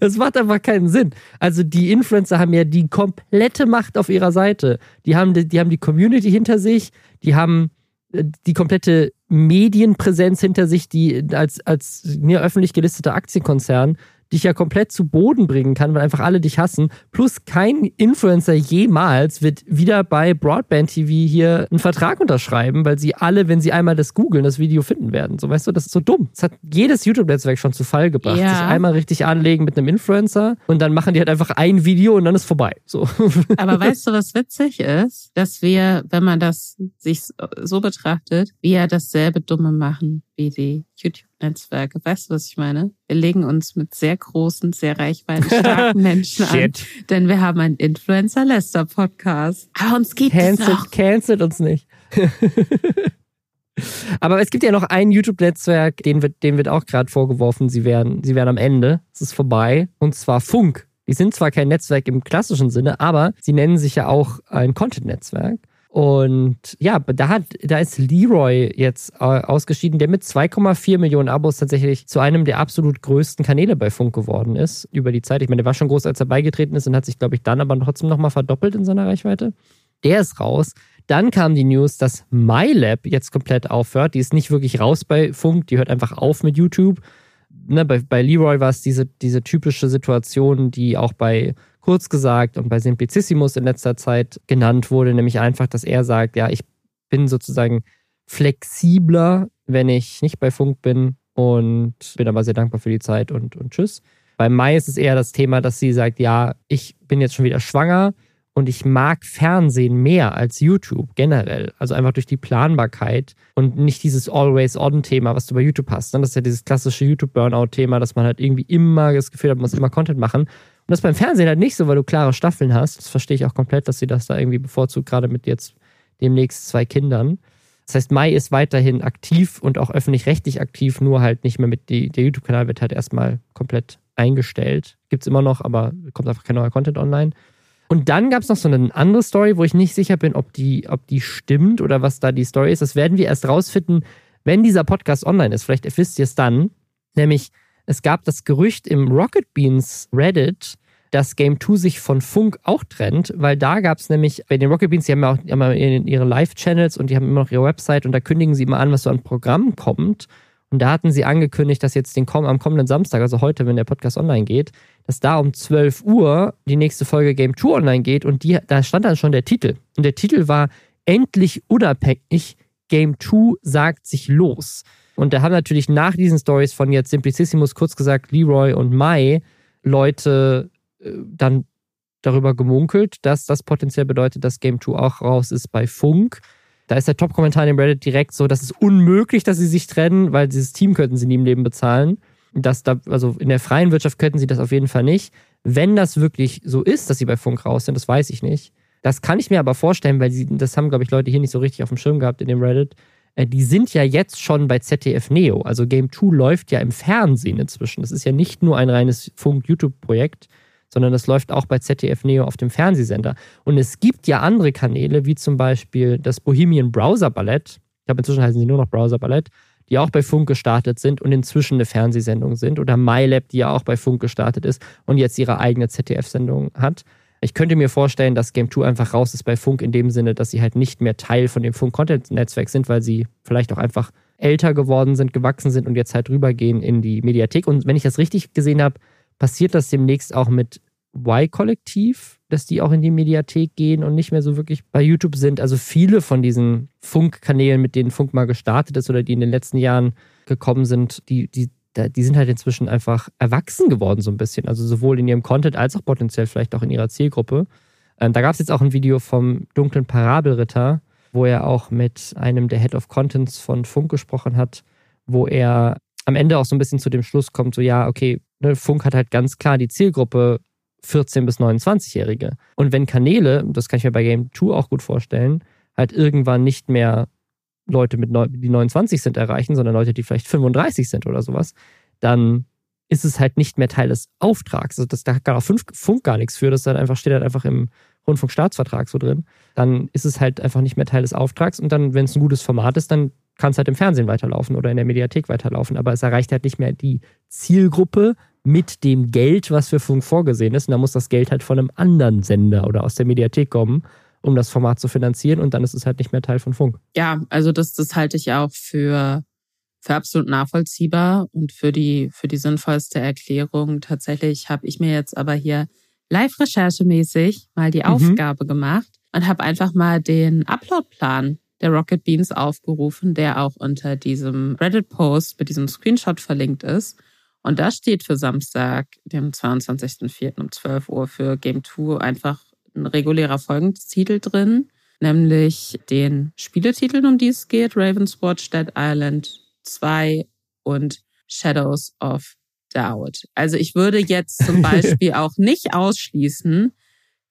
das macht einfach keinen Sinn. Also die Influencer haben ja die komplette Macht auf ihrer Seite. Die haben die, die haben die Community hinter sich, die haben äh, die komplette Medienpräsenz hinter sich, die als, als mir öffentlich gelisteter Aktienkonzern dich ja komplett zu Boden bringen kann, weil einfach alle dich hassen. Plus kein Influencer jemals wird wieder bei Broadband TV hier einen Vertrag unterschreiben, weil sie alle, wenn sie einmal das googeln, das Video finden werden. So weißt du, das ist so dumm. Das hat jedes YouTube-Netzwerk schon zu Fall gebracht. Ja. Sich einmal richtig anlegen mit einem Influencer und dann machen die halt einfach ein Video und dann ist vorbei. So. Aber weißt du, was witzig ist? Dass wir, wenn man das sich so betrachtet, wir ja dasselbe Dumme machen wie die YouTube-Netzwerke. Weißt du, was ich meine? Wir legen uns mit sehr großen, sehr reichweitenstarken Menschen an. Denn wir haben einen Influencer-Lester-Podcast. Aber uns geht cancelt, es auch. Cancelt uns nicht. Aber es gibt ja noch ein YouTube-Netzwerk, dem wird, dem wird auch gerade vorgeworfen, sie wären, sie wären am Ende. Es ist vorbei. Und zwar Funk. Die sind zwar kein Netzwerk im klassischen Sinne, aber sie nennen sich ja auch ein Content-Netzwerk. Und ja, da hat, da ist Leroy jetzt äh, ausgeschieden, der mit 2,4 Millionen Abos tatsächlich zu einem der absolut größten Kanäle bei Funk geworden ist über die Zeit. Ich meine, der war schon groß, als er beigetreten ist und hat sich, glaube ich, dann aber trotzdem nochmal verdoppelt in seiner Reichweite. Der ist raus. Dann kam die News, dass MyLab jetzt komplett aufhört. Die ist nicht wirklich raus bei Funk, die hört einfach auf mit YouTube. Ne, bei, bei Leroy war es diese, diese typische Situation, die auch bei kurz gesagt und bei Simplicissimus in letzter Zeit genannt wurde, nämlich einfach, dass er sagt, ja, ich bin sozusagen flexibler, wenn ich nicht bei Funk bin und bin aber sehr dankbar für die Zeit und, und tschüss. Bei Mai ist es eher das Thema, dass sie sagt, ja, ich bin jetzt schon wieder schwanger Und ich mag Fernsehen mehr als YouTube generell. Also einfach durch die Planbarkeit und nicht dieses Always-On-Thema, was du bei YouTube hast. Das ist ja dieses klassische YouTube-Burnout-Thema, dass man halt irgendwie immer das Gefühl hat, man muss immer Content machen. Und das beim Fernsehen halt nicht so, weil du klare Staffeln hast. Das verstehe ich auch komplett, dass sie das da irgendwie bevorzugt, gerade mit jetzt demnächst zwei Kindern. Das heißt, Mai ist weiterhin aktiv und auch öffentlich-rechtlich aktiv, nur halt nicht mehr mit die, der YouTube-Kanal wird halt erstmal komplett eingestellt. Gibt es immer noch, aber kommt einfach kein neuer Content online. Und dann gab es noch so eine andere Story, wo ich nicht sicher bin, ob die, ob die stimmt oder was da die Story ist. Das werden wir erst rausfinden, wenn dieser Podcast online ist. Vielleicht wisst ihr es dann. Nämlich, es gab das Gerücht im Rocket Beans Reddit, dass Game 2 sich von Funk auch trennt, weil da gab es nämlich, bei den Rocket Beans, die haben ja auch immer ihre Live-Channels und die haben immer noch ihre Website und da kündigen sie immer an, was so an Programmen kommt. Und da hatten sie angekündigt, dass jetzt den, am kommenden Samstag, also heute, wenn der Podcast online geht, dass da um 12 Uhr die nächste Folge Game 2 online geht und die, da stand dann schon der Titel. Und der Titel war Endlich unabhängig, Game 2 sagt sich los. Und da haben natürlich nach diesen Stories von jetzt Simplicissimus, kurz gesagt Leroy und Mai, Leute äh, dann darüber gemunkelt, dass das potenziell bedeutet, dass Game 2 auch raus ist bei Funk. Da ist der Top-Kommentar in dem Reddit direkt so, das ist unmöglich, dass sie sich trennen, weil dieses Team könnten sie nie im Leben bezahlen. Das da, also in der freien Wirtschaft könnten sie das auf jeden Fall nicht. Wenn das wirklich so ist, dass sie bei Funk raus sind, das weiß ich nicht. Das kann ich mir aber vorstellen, weil sie, das haben, glaube ich, Leute hier nicht so richtig auf dem Schirm gehabt in dem Reddit. Äh, die sind ja jetzt schon bei ZDF Neo. Also Game 2 läuft ja im Fernsehen inzwischen. Das ist ja nicht nur ein reines Funk-YouTube-Projekt, sondern das läuft auch bei ZDF Neo auf dem Fernsehsender. Und es gibt ja andere Kanäle, wie zum Beispiel das Bohemian Browser Ballett. Ich glaube, inzwischen heißen sie nur noch Browser Ballett, die auch bei Funk gestartet sind und inzwischen eine Fernsehsendung sind. Oder MyLab, die ja auch bei Funk gestartet ist und jetzt ihre eigene ZDF-Sendung hat. Ich könnte mir vorstellen, dass Game 2 einfach raus ist bei Funk in dem Sinne, dass sie halt nicht mehr Teil von dem Funk-Content-Netzwerk sind, weil sie vielleicht auch einfach älter geworden sind, gewachsen sind und jetzt halt rübergehen in die Mediathek. Und wenn ich das richtig gesehen habe, passiert das demnächst auch mit Y-Kollektiv, dass die auch in die Mediathek gehen und nicht mehr so wirklich bei YouTube sind. Also viele von diesen Funkkanälen, mit denen Funk mal gestartet ist oder die in den letzten Jahren gekommen sind, die, die, die sind halt inzwischen einfach erwachsen geworden, so ein bisschen. Also sowohl in ihrem Content als auch potenziell vielleicht auch in ihrer Zielgruppe. Ähm, da gab es jetzt auch ein Video vom dunklen Parabelritter, wo er auch mit einem der Head of Contents von Funk gesprochen hat, wo er am Ende auch so ein bisschen zu dem Schluss kommt, so ja, okay, ne, Funk hat halt ganz klar die Zielgruppe 14- bis 29-Jährige. Und wenn Kanäle, das kann ich mir bei Game 2 auch gut vorstellen, halt irgendwann nicht mehr Leute, mit die 29 sind, erreichen, sondern Leute, die vielleicht 35 sind oder sowas, dann ist es halt nicht mehr Teil des Auftrags. Also das, da kann auch Funk gar nichts für. Das halt einfach, steht halt einfach im Rundfunkstaatsvertrag so drin. Dann ist es halt einfach nicht mehr Teil des Auftrags. Und dann, wenn es ein gutes Format ist, dann kann es halt im Fernsehen weiterlaufen oder in der Mediathek weiterlaufen. Aber es erreicht halt nicht mehr die Zielgruppe, mit dem Geld, was für Funk vorgesehen ist. Und da muss das Geld halt von einem anderen Sender oder aus der Mediathek kommen, um das Format zu finanzieren. Und dann ist es halt nicht mehr Teil von Funk. Ja, also das, das halte ich auch für, für absolut nachvollziehbar und für die, für die sinnvollste Erklärung. Tatsächlich habe ich mir jetzt aber hier live-recherchemäßig mal die mhm. Aufgabe gemacht und habe einfach mal den Uploadplan der Rocket Beans aufgerufen, der auch unter diesem Reddit-Post mit diesem Screenshot verlinkt ist. Und da steht für Samstag, dem 22.04. um 12 Uhr für Game 2 einfach ein regulärer Folgentitel drin, nämlich den Spieletiteln, um die es geht, Raven's Watch, Dead Island 2 und Shadows of Doubt. Also ich würde jetzt zum Beispiel auch nicht ausschließen,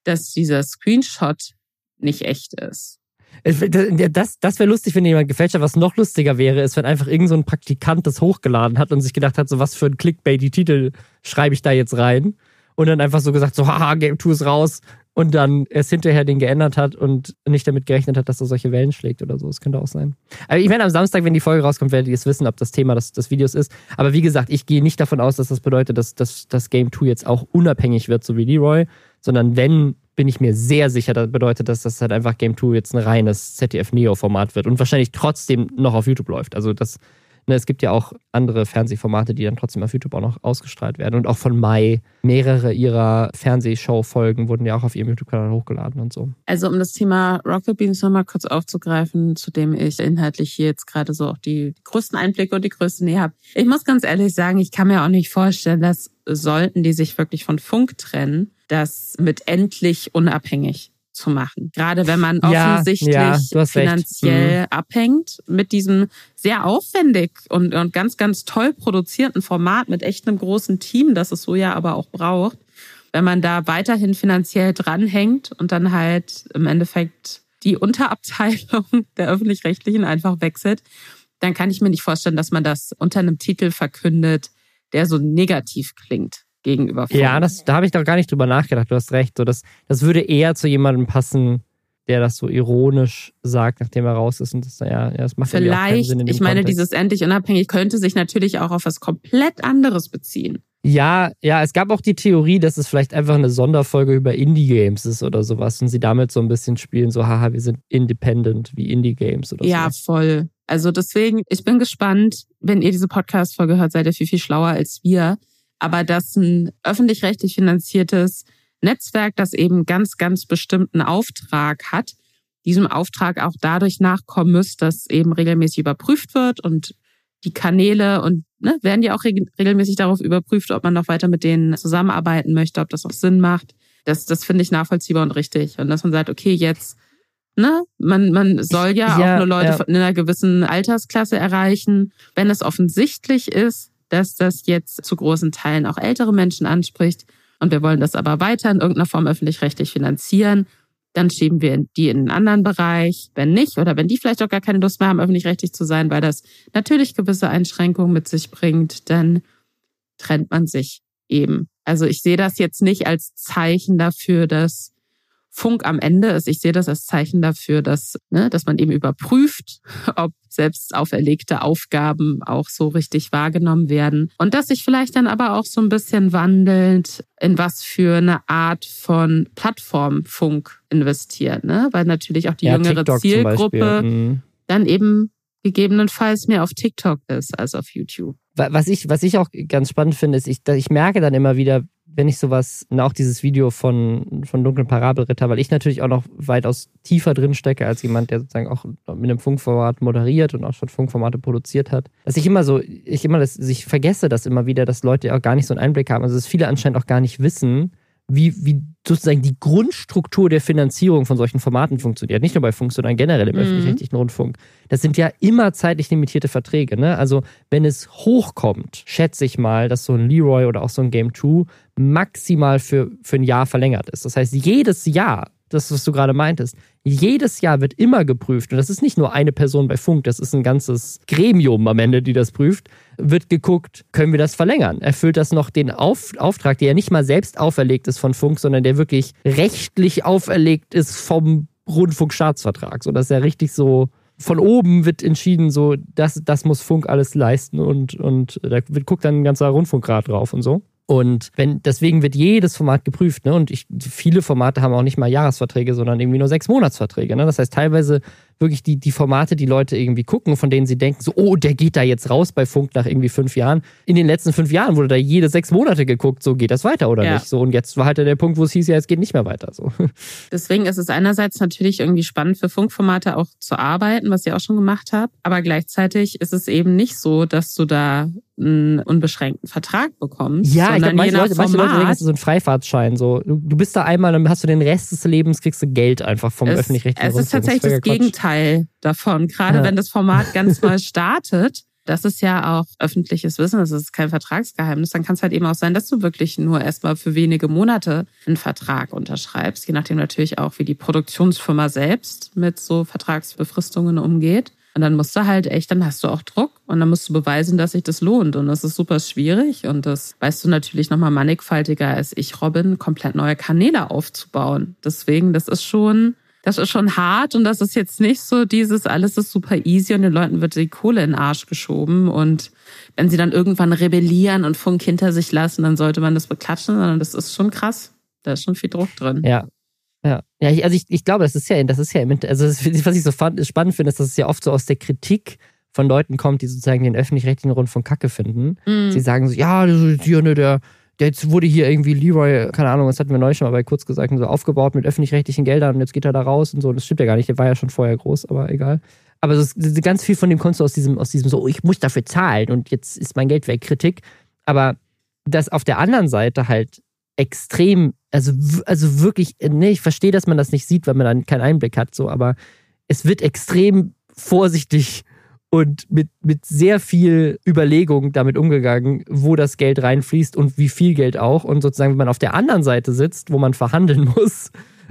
dass dieser Screenshot nicht echt ist. Das, das wäre lustig, wenn jemand gefälscht hat. Was noch lustiger wäre, ist, wenn einfach irgend so ein Praktikant das hochgeladen hat und sich gedacht hat, so was für ein Clickbait-Titel schreibe ich da jetzt rein. Und dann einfach so gesagt, so, haha, Game 2 ist raus. Und dann erst hinterher den geändert hat und nicht damit gerechnet hat, dass er solche Wellen schlägt oder so. Das könnte auch sein. Aber ich meine, am Samstag, wenn die Folge rauskommt, werdet ihr es wissen, ob das Thema des, des Videos ist. Aber wie gesagt, ich gehe nicht davon aus, dass das bedeutet, dass, dass das Game 2 jetzt auch unabhängig wird, so wie Leroy, sondern wenn bin ich mir sehr sicher, das bedeutet, dass das halt einfach Game 2 jetzt ein reines ZDF-Neo-Format wird und wahrscheinlich trotzdem noch auf YouTube läuft. Also das, ne, es gibt ja auch andere Fernsehformate, die dann trotzdem auf YouTube auch noch ausgestrahlt werden. Und auch von Mai, mehrere ihrer Fernsehshow-Folgen wurden ja auch auf ihrem YouTube-Kanal hochgeladen und so. Also um das Thema Rocket Beans nochmal kurz aufzugreifen, zu dem ich inhaltlich hier jetzt gerade so auch die größten Einblicke und die größte Nähe habe. Ich muss ganz ehrlich sagen, ich kann mir auch nicht vorstellen, dass sollten die sich wirklich von Funk trennen, das mit endlich unabhängig zu machen. Gerade wenn man Ja, offensichtlich ja, finanziell Mhm. abhängt mit diesem sehr aufwendig und, und ganz, ganz toll produzierten Format mit echt einem großen Team, das es so ja aber auch braucht. Wenn man da weiterhin finanziell dranhängt und dann halt im Endeffekt die Unterabteilung der öffentlich-rechtlichen einfach wechselt, dann kann ich mir nicht vorstellen, dass man das unter einem Titel verkündet, der so negativ klingt gegenüber Funk. Ja, das, da habe ich doch gar nicht drüber nachgedacht. Du hast recht. So, das, das würde eher zu jemandem passen, der das so ironisch sagt, nachdem er raus ist. Und das, ja, ja, das macht irgendwie auch keinen Vielleicht, Sinn in dem ich meine, Kontext. dieses endlich unabhängig könnte sich natürlich auch auf was komplett anderes beziehen. Ja, ja, es gab auch die Theorie, dass es vielleicht einfach eine Sonderfolge über Indie-Games ist oder sowas und sie damit so ein bisschen spielen, so, haha, wir sind independent wie Indie-Games oder Ja, so. voll. Also deswegen, ich bin gespannt, wenn ihr diese Podcast-Folge hört, seid ihr viel, viel schlauer als wir. Aber dass ein öffentlich-rechtlich finanziertes Netzwerk, das eben ganz, ganz bestimmten Auftrag hat, diesem Auftrag auch dadurch nachkommen muss, dass eben regelmäßig überprüft wird und die Kanäle und ne, werden ja auch reg regelmäßig darauf überprüft, ob man noch weiter mit denen zusammenarbeiten möchte, ob das auch Sinn macht. Das, das finde ich nachvollziehbar und richtig. Und dass man sagt, okay, jetzt, ne, man, man soll ja, Ja, auch nur Leute ja. von in einer gewissen Altersklasse erreichen. Wenn es offensichtlich ist, dass das jetzt zu großen Teilen auch ältere Menschen anspricht und wir wollen das aber weiter in irgendeiner Form öffentlich-rechtlich finanzieren, dann schieben wir die in einen anderen Bereich. Wenn nicht, oder wenn die vielleicht auch gar keine Lust mehr haben, öffentlich-rechtlich zu sein, weil das natürlich gewisse Einschränkungen mit sich bringt, dann trennt man sich eben. Also ich sehe das jetzt nicht als Zeichen dafür, dass Funk am Ende ist. Ich sehe das als Zeichen dafür, dass, ne, dass man eben überprüft, ob selbst auferlegte Aufgaben auch so richtig wahrgenommen werden. Und dass sich vielleicht dann aber auch so ein bisschen wandelt, in was für eine Art von Plattform Funk investiert. Ne? Weil natürlich auch die ja, jüngere TikTok Zielgruppe. Mhm. dann eben gegebenenfalls mehr auf TikTok ist als auf YouTube. Wa- Was ich, was ich auch ganz spannend finde, ist, ich, ich merke dann immer wieder, wenn ich sowas, auch dieses Video von, von Dunklen Parabelritter, weil ich natürlich auch noch weitaus tiefer drin stecke als jemand, der sozusagen auch mit einem Funkformat moderiert und auch schon Funkformate produziert hat, dass ich immer so, ich immer das, ich vergesse das immer wieder, dass Leute auch gar nicht so einen Einblick haben, also dass viele anscheinend auch gar nicht wissen, wie, wie sozusagen die Grundstruktur der Finanzierung von solchen Formaten funktioniert. Nicht nur bei Funk, sondern generell im Mhm. öffentlich-rechtlichen Rundfunk. Das sind ja immer zeitlich limitierte Verträge. Ne? Also wenn es hochkommt, schätze ich mal, dass so ein Leroy oder auch so ein Game 2 maximal für, für ein Jahr verlängert ist. Das heißt, jedes Jahr, das, was du gerade meintest, jedes Jahr wird immer geprüft. Und das ist nicht nur eine Person bei Funk, das ist ein ganzes Gremium am Ende, die das prüft. Wird geguckt, können wir das verlängern? Erfüllt das noch den Auf, Auftrag, der ja nicht mal selbst auferlegt ist von Funk, sondern der wirklich rechtlich auferlegt ist vom Rundfunkstaatsvertrag. So, dass er richtig so von oben wird entschieden, so, das, das muss Funk alles leisten und, und da wird, guckt dann ein ganzer Rundfunkrat drauf und so. Und wenn, deswegen wird jedes Format geprüft, ne? Und ich, viele Formate haben auch nicht mal Jahresverträge, sondern irgendwie nur sechs Monatsverträge. Ne? Das heißt, teilweise wirklich die, die Formate, die Leute irgendwie gucken, von denen sie denken, so, oh, der geht da jetzt raus bei Funk nach irgendwie fünf Jahren. In den letzten fünf Jahren wurde da jede sechs Monate geguckt, so geht das weiter oder Ja. nicht. So, und jetzt war halt der Punkt, wo es hieß, ja, es geht nicht mehr weiter. So. Deswegen ist es einerseits natürlich irgendwie spannend für Funkformate auch zu arbeiten, was ihr auch schon gemacht habt. Aber gleichzeitig ist es eben nicht so, dass du da einen unbeschränkten Vertrag bekommst. Ja, ich glaube, manche Leute, manche Leute denken, ist so ein Freifahrtschein. So. Du, du bist da einmal, dann hast du den Rest des Lebens, kriegst du Geld einfach vom es, öffentlich-rechtlichen es ist Rundfunk. tatsächlich das Quatsch. Gegenteil davon. Gerade Ja. wenn das Format ganz neu startet, das ist ja auch öffentliches Wissen, das ist kein Vertragsgeheimnis, dann kann es halt eben auch sein, dass du wirklich nur erstmal für wenige Monate einen Vertrag unterschreibst, je nachdem natürlich auch, wie die Produktionsfirma selbst mit so Vertragsbefristungen umgeht. Und dann musst du halt echt, dann hast du auch Druck und dann musst du beweisen, dass sich das lohnt. Und das ist super schwierig. Und das weißt du natürlich nochmal mannigfaltiger als ich, Robin, komplett neue Kanäle aufzubauen. Deswegen, das ist schon, das ist schon hart und das ist jetzt nicht so dieses, alles ist super easy und den Leuten wird die Kohle in den Arsch geschoben. Und wenn sie dann irgendwann rebellieren und Funk hinter sich lassen, dann sollte man das beklatschen, sondern das ist schon krass. Da ist schon viel Druck drin. Ja. Ja, ja ich, also ich, ich glaube, das ist ja, das ist ja also das, was ich so fun, spannend finde, ist, dass es ja oft so aus der Kritik von Leuten kommt, die sozusagen den öffentlich-rechtlichen Rundfunk Kacke finden. Mhm. Sie sagen so, ja, das ist hier, der, der jetzt wurde hier irgendwie Leroy, keine Ahnung, das hatten wir neulich schon mal bei kurz gesagt, so aufgebaut mit öffentlich-rechtlichen Geldern und jetzt geht er da raus und so. Das stimmt ja gar nicht, der war ja schon vorher groß, aber egal. Aber das, das, ganz viel von dem kommst du aus diesem, aus diesem so, oh, ich muss dafür zahlen und jetzt ist mein Geld weg, Kritik. Aber dass auf der anderen Seite halt extrem, also, also wirklich, nee, ich verstehe, dass man das nicht sieht, weil man dann keinen Einblick hat, so, aber es wird extrem vorsichtig und mit, mit sehr viel Überlegung damit umgegangen, wo das Geld reinfließt und wie viel Geld auch. Und sozusagen, wenn man auf der anderen Seite sitzt, wo man verhandeln muss,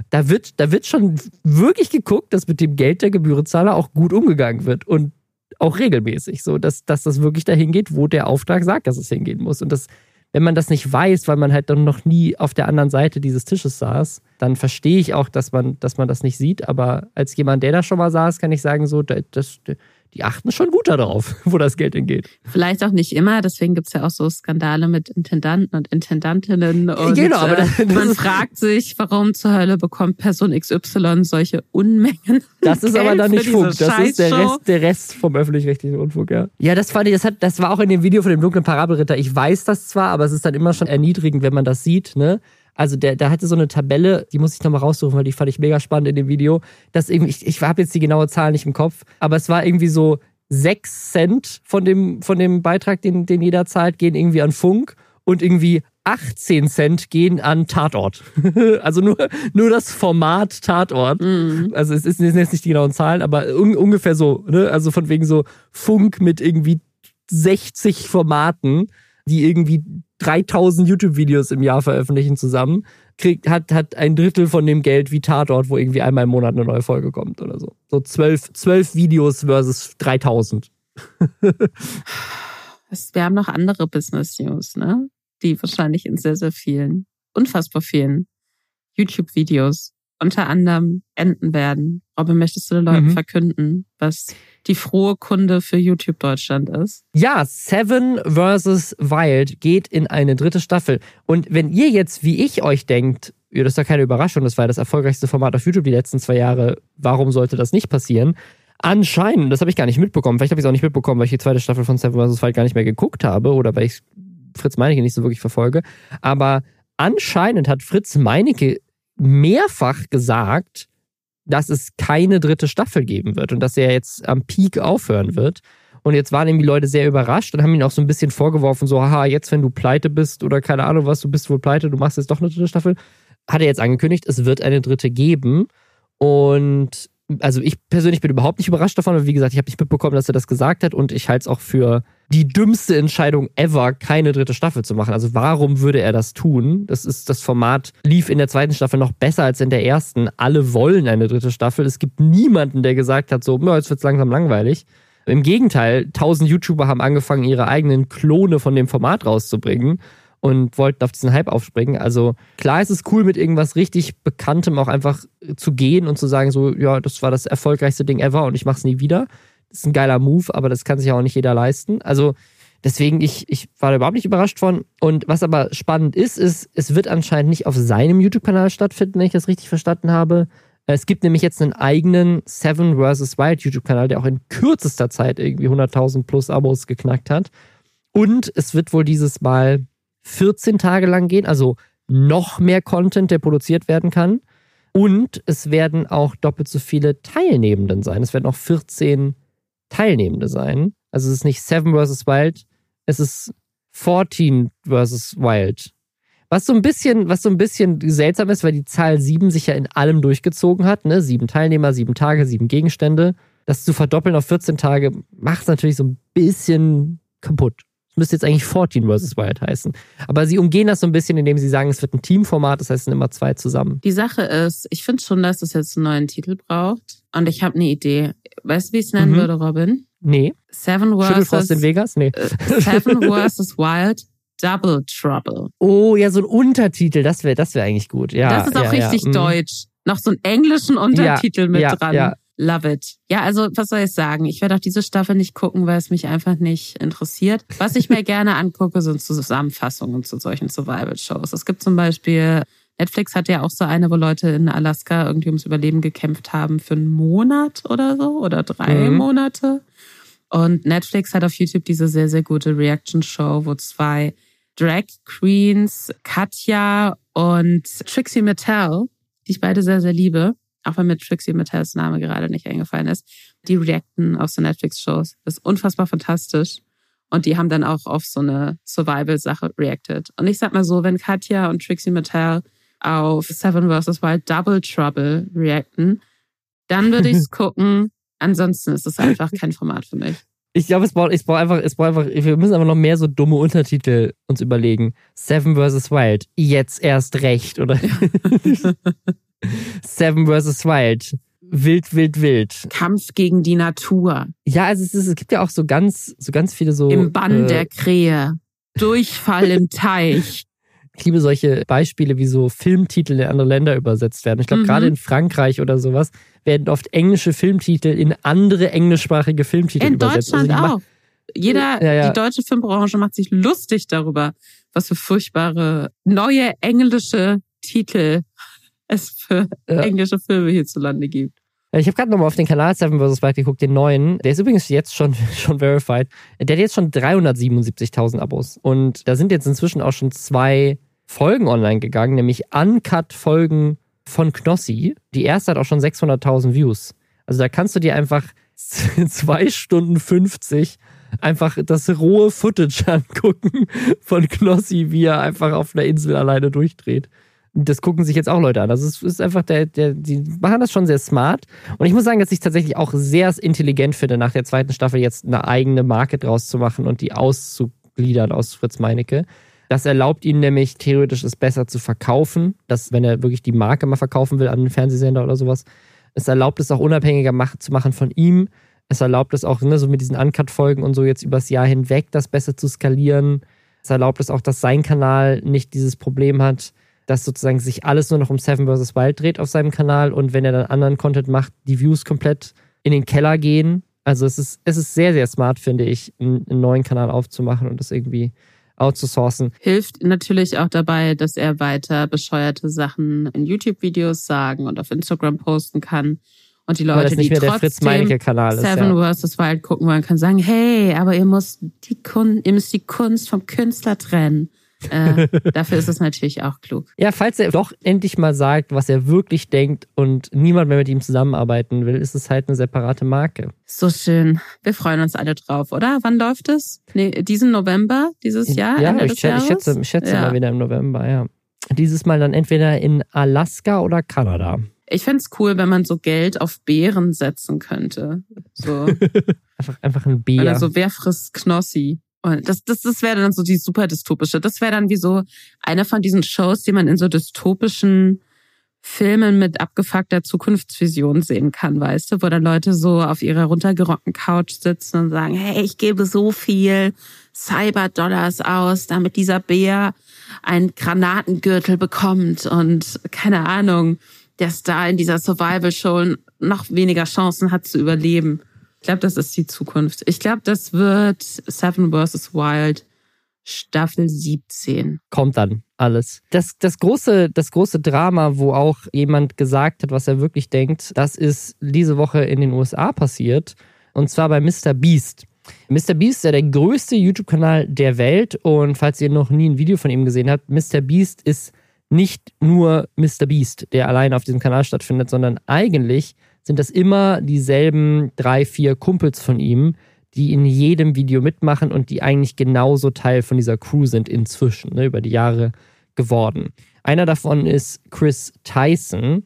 da wird, da wird schon wirklich geguckt, dass mit dem Geld der Gebührenzahler auch gut umgegangen wird und auch regelmäßig, so dass, dass das wirklich dahin geht, wo der Auftrag sagt, dass es hingehen muss. Und das wenn man das nicht weiß, weil man halt dann noch nie auf der anderen Seite dieses Tisches saß, dann verstehe ich auch, dass man, dass man das nicht sieht. Aber als jemand, der da schon mal saß, kann ich sagen, so, das, die achten schon gut darauf, wo das Geld hingeht. Vielleicht auch nicht immer, deswegen gibt es ja auch so Skandale mit Intendanten und Intendantinnen. Und, genau, aber das, äh, man fragt sich, warum zur Hölle bekommt Person XY solche Unmengen. Das ist Geld aber dann nicht Funk, das ist der Rest, der Rest vom öffentlich-rechtlichen Rundfunk, ja. Ja, das fand ich, das, hat, das war auch in dem Video von dem dunklen Parabelritter. Ich weiß das zwar, aber es ist dann immer schon erniedrigend, wenn man das sieht, ne? Also der, der hatte so eine Tabelle, die muss ich nochmal raussuchen, weil die fand ich mega spannend in dem Video. Das irgendwie, ich, ich habe jetzt die genaue Zahl nicht im Kopf, aber es war irgendwie so sechs Cent von dem, von dem Beitrag, den, den jeder zahlt, gehen irgendwie an Funk und irgendwie 18 Cent gehen an Tatort. also nur, nur das Format Tatort. Mhm. Also es ist jetzt nicht die genauen Zahlen, aber un, ungefähr so. Ne? Also von wegen so Funk mit irgendwie 60 Formaten, die irgendwie 3000 YouTube-Videos im Jahr veröffentlichen zusammen, kriegt, hat, hat ein Drittel von dem Geld wie Tatort, wo irgendwie einmal im Monat eine neue Folge kommt oder so. So zwölf, zwölf Videos versus 3000. Wir haben noch andere Business News, ne? Die wahrscheinlich in sehr, sehr vielen, unfassbar vielen YouTube-Videos unter anderem enden werden. Robin, möchtest du den Leuten mhm. verkünden, was die frohe Kunde für YouTube Deutschland ist? Ja, Seven vs. Wild geht in eine dritte Staffel. Und wenn ihr jetzt, wie ich euch denkt, ja, das ist ja keine Überraschung, das war das erfolgreichste Format auf YouTube die letzten zwei Jahre, warum sollte das nicht passieren? Anscheinend, das habe ich gar nicht mitbekommen, vielleicht habe ich es auch nicht mitbekommen, weil ich die zweite Staffel von Seven vs. Wild gar nicht mehr geguckt habe oder weil ich Fritz Meinecke nicht so wirklich verfolge, aber anscheinend hat Fritz Meinecke mehrfach gesagt, dass es keine dritte Staffel geben wird und dass er jetzt am Peak aufhören wird. Und jetzt waren irgendwie Leute sehr überrascht und haben ihn auch so ein bisschen vorgeworfen, so, haha, jetzt, wenn du pleite bist oder keine Ahnung was, du bist wohl pleite, du machst jetzt doch eine dritte Staffel. Hat er jetzt angekündigt, es wird eine dritte geben. Und also ich persönlich bin überhaupt nicht überrascht davon, aber wie gesagt, ich habe nicht mitbekommen, dass er das gesagt hat und ich halte es auch für die dümmste Entscheidung ever, keine dritte Staffel zu machen. Also warum würde er das tun? Das ist das Format lief in der zweiten Staffel noch besser als in der ersten. Alle wollen eine dritte Staffel. Es gibt niemanden, der gesagt hat, so, jetzt wird's langsam langweilig. Im Gegenteil, tausend YouTuber haben angefangen, ihre eigenen Klone von dem Format rauszubringen und wollten auf diesen Hype aufspringen. Also klar ist es cool, mit irgendwas richtig Bekanntem auch einfach zu gehen und zu sagen, so, ja, das war das erfolgreichste Ding ever und ich mach's nie wieder. Das ist ein geiler Move, aber das kann sich auch nicht jeder leisten. Also deswegen, ich, ich war da überhaupt nicht überrascht von. Und was aber spannend ist, ist, es wird anscheinend nicht auf seinem YouTube-Kanal stattfinden, wenn ich das richtig verstanden habe. Es gibt nämlich jetzt einen eigenen Seven vs. Wild YouTube-Kanal, der auch in kürzester Zeit irgendwie 100.000 plus Abos geknackt hat. Und es wird wohl dieses Mal 14 Tage lang gehen, also noch mehr Content, der produziert werden kann. Und es werden auch doppelt so viele Teilnehmenden sein. Es werden auch 14 Teilnehmende sein. Also es ist nicht Seven vs. Wild, es ist 14 vs. Wild. Was so ein bisschen, was so ein bisschen seltsam ist, weil die Zahl 7 sich ja in allem durchgezogen hat, ne? Sieben Teilnehmer, sieben Tage, sieben Gegenstände. Das zu verdoppeln auf 14 Tage macht es natürlich so ein bisschen kaputt. Müsste jetzt eigentlich 14 vs. Wild heißen. Aber sie umgehen das so ein bisschen, indem sie sagen, es wird ein Teamformat, das heißt, es sind immer zwei zusammen. Die Sache ist, ich finde schon, dass es jetzt einen neuen Titel braucht. Und ich habe eine Idee. Weißt du, wie ich es nennen mhm. würde, Robin? Nee. Seven vs. in Vegas? Nee. Äh, Seven vs. Wild Double Trouble. Oh, ja, so ein Untertitel, das wäre das wär eigentlich gut. Ja, das ist auch ja, richtig ja. Mhm. deutsch. Noch so einen englischen Untertitel mit ja, dran. Ja. Love it. Ja, also was soll ich sagen? Ich werde auch diese Staffel nicht gucken, weil es mich einfach nicht interessiert. Was ich mir gerne angucke, sind Zusammenfassungen zu solchen Survival-Shows. Es gibt zum Beispiel, Netflix hat ja auch so eine, wo Leute in Alaska irgendwie ums Überleben gekämpft haben für einen Monat oder so oder drei mhm. Monate. Und Netflix hat auf YouTube diese sehr, sehr gute Reaction-Show, wo zwei Drag Queens, Katja und Trixie Mattel, die ich beide sehr, sehr liebe, auch wenn mir Trixie Mattels Name gerade nicht eingefallen ist, die reacten auf so Netflix-Shows. Das ist unfassbar fantastisch. Und die haben dann auch auf so eine Survival-Sache reacted. Und ich sag mal so, wenn Katja und Trixie Mattel auf Seven vs. Wild Double Trouble reacten, dann würde ich es gucken. Ansonsten ist es einfach kein Format für mich. Ich glaube, es braucht, es braucht einfach, es braucht einfach, wir müssen einfach noch mehr so dumme Untertitel uns überlegen. Seven vs. Wild. Jetzt erst recht, oder? Seven vs. Wild. Wild, wild, wild. Kampf gegen die Natur. Ja, also es, ist, es gibt ja auch so ganz, so ganz viele so. Im Bann äh, der Krähe. Durchfall im Teich. Ich liebe solche Beispiele, wie so Filmtitel in andere Länder übersetzt werden. Ich glaube, mhm. gerade in Frankreich oder sowas werden oft englische Filmtitel in andere englischsprachige Filmtitel in übersetzt. In Deutschland also auch. Jeder, ja, ja. die deutsche Filmbranche macht sich lustig darüber, was für furchtbare neue englische Titel es für ja. englische Filme hierzulande gibt. Ich habe gerade nochmal auf den Kanal Seven vs. Wild geguckt, den neuen. Der ist übrigens jetzt schon, schon verified. Der hat jetzt schon 377.000 Abos. Und da sind jetzt inzwischen auch schon zwei Folgen online gegangen, nämlich Uncut-Folgen von Knossi. Die erste hat auch schon 600.000 Views. Also da kannst du dir einfach zwei Stunden 50 einfach das rohe Footage angucken von Knossi, wie er einfach auf einer Insel alleine durchdreht das gucken sich jetzt auch Leute an. Also es ist einfach, der, der, die machen das schon sehr smart. Und ich muss sagen, dass ich tatsächlich auch sehr intelligent finde, nach der zweiten Staffel jetzt eine eigene Marke draus zu machen und die auszugliedern aus Fritz Meinecke. Das erlaubt ihm nämlich theoretisch es besser zu verkaufen, dass wenn er wirklich die Marke mal verkaufen will an einen Fernsehsender oder sowas, es erlaubt es auch unabhängiger mach, zu machen von ihm. Es erlaubt es auch, ne, so mit diesen Uncut-Folgen und so jetzt übers Jahr hinweg das besser zu skalieren. Es erlaubt es auch, dass sein Kanal nicht dieses Problem hat, dass sozusagen sich alles nur noch um Seven vs. Wild dreht auf seinem Kanal und wenn er dann anderen Content macht, die Views komplett in den Keller gehen. Also es ist, es ist sehr, sehr smart, finde ich, einen, einen neuen Kanal aufzumachen und das irgendwie outzusourcen. Hilft natürlich auch dabei, dass er weiter bescheuerte Sachen in YouTube-Videos sagen und auf Instagram posten kann. Und die Leute, die trotzdem Kanal Seven ja. vs. Wild gucken wollen, können sagen, hey, aber ihr müsst die Kun ihr müsst die Kunst vom Künstler trennen. Äh, dafür ist es natürlich auch klug. Ja, falls er doch endlich mal sagt, was er wirklich denkt und niemand mehr mit ihm zusammenarbeiten will, ist es halt eine separate Marke. So schön. Wir freuen uns alle drauf, oder? Wann läuft es? Nee, diesen November, dieses Jahr? Ja, Ende ich, schätze, ich schätze, ich schätze ja. mal wieder im November, ja. Dieses Mal dann entweder in Alaska oder Kanada. Ich fände es cool, wenn man so Geld auf Bären setzen könnte. So. einfach, einfach ein Bär. Also wer frisst Knossi? Und das, das, das wäre dann so die super dystopische. Das wäre dann wie so eine von diesen Shows, die man in so dystopischen Filmen mit abgefuckter Zukunftsvision sehen kann, weißt du, wo dann Leute so auf ihrer runtergerockten Couch sitzen und sagen, hey, ich gebe so viel Cyberdollars aus, damit dieser Bär einen Granatengürtel bekommt und keine Ahnung, der Star in dieser Survival-Show noch weniger Chancen hat zu überleben. Ich glaube, das ist die Zukunft. Ich glaube, das wird Seven vs. Wild Staffel 17. Kommt dann alles. Das, das, große, das große Drama, wo auch jemand gesagt hat, was er wirklich denkt, das ist diese Woche in den USA passiert. Und zwar bei Mr. Beast. Mr. Beast ist ja der größte YouTube-Kanal der Welt. Und falls ihr noch nie ein Video von ihm gesehen habt, Mr. Beast ist nicht nur Mr. Beast, der allein auf diesem Kanal stattfindet, sondern eigentlich sind das immer dieselben drei, vier Kumpels von ihm, die in jedem Video mitmachen und die eigentlich genauso Teil von dieser Crew sind inzwischen, ne, über die Jahre geworden. Einer davon ist Chris Tyson.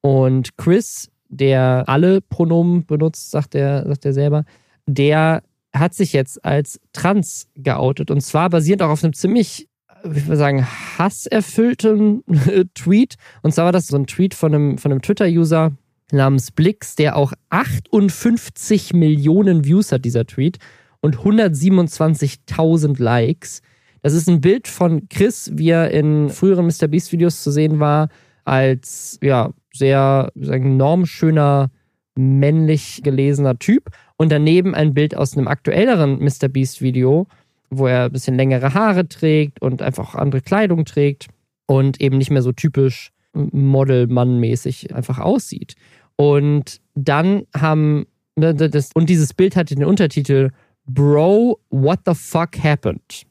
Und Chris, der alle Pronomen benutzt, sagt er, sagt er selber, der hat sich jetzt als trans geoutet. Und zwar basierend auch auf einem ziemlich, wie ich sagen, hasserfüllten Tweet. Und zwar war das so ein Tweet von einem, von einem Twitter-User, namens Blix, der auch 58 Millionen Views hat, dieser Tweet, und 127.000 Likes. Das ist ein Bild von Chris, wie er in früheren Mr. Beast Videos zu sehen war, als ja, sehr sagen, normschöner, männlich gelesener Typ. Und daneben ein Bild aus einem aktuelleren Mr. Beast Video, wo er ein bisschen längere Haare trägt und einfach auch andere Kleidung trägt und eben nicht mehr so typisch Model-Mann-mäßig einfach aussieht. Und dann haben, das, und dieses Bild hatte den Untertitel Bro, what the fuck happened?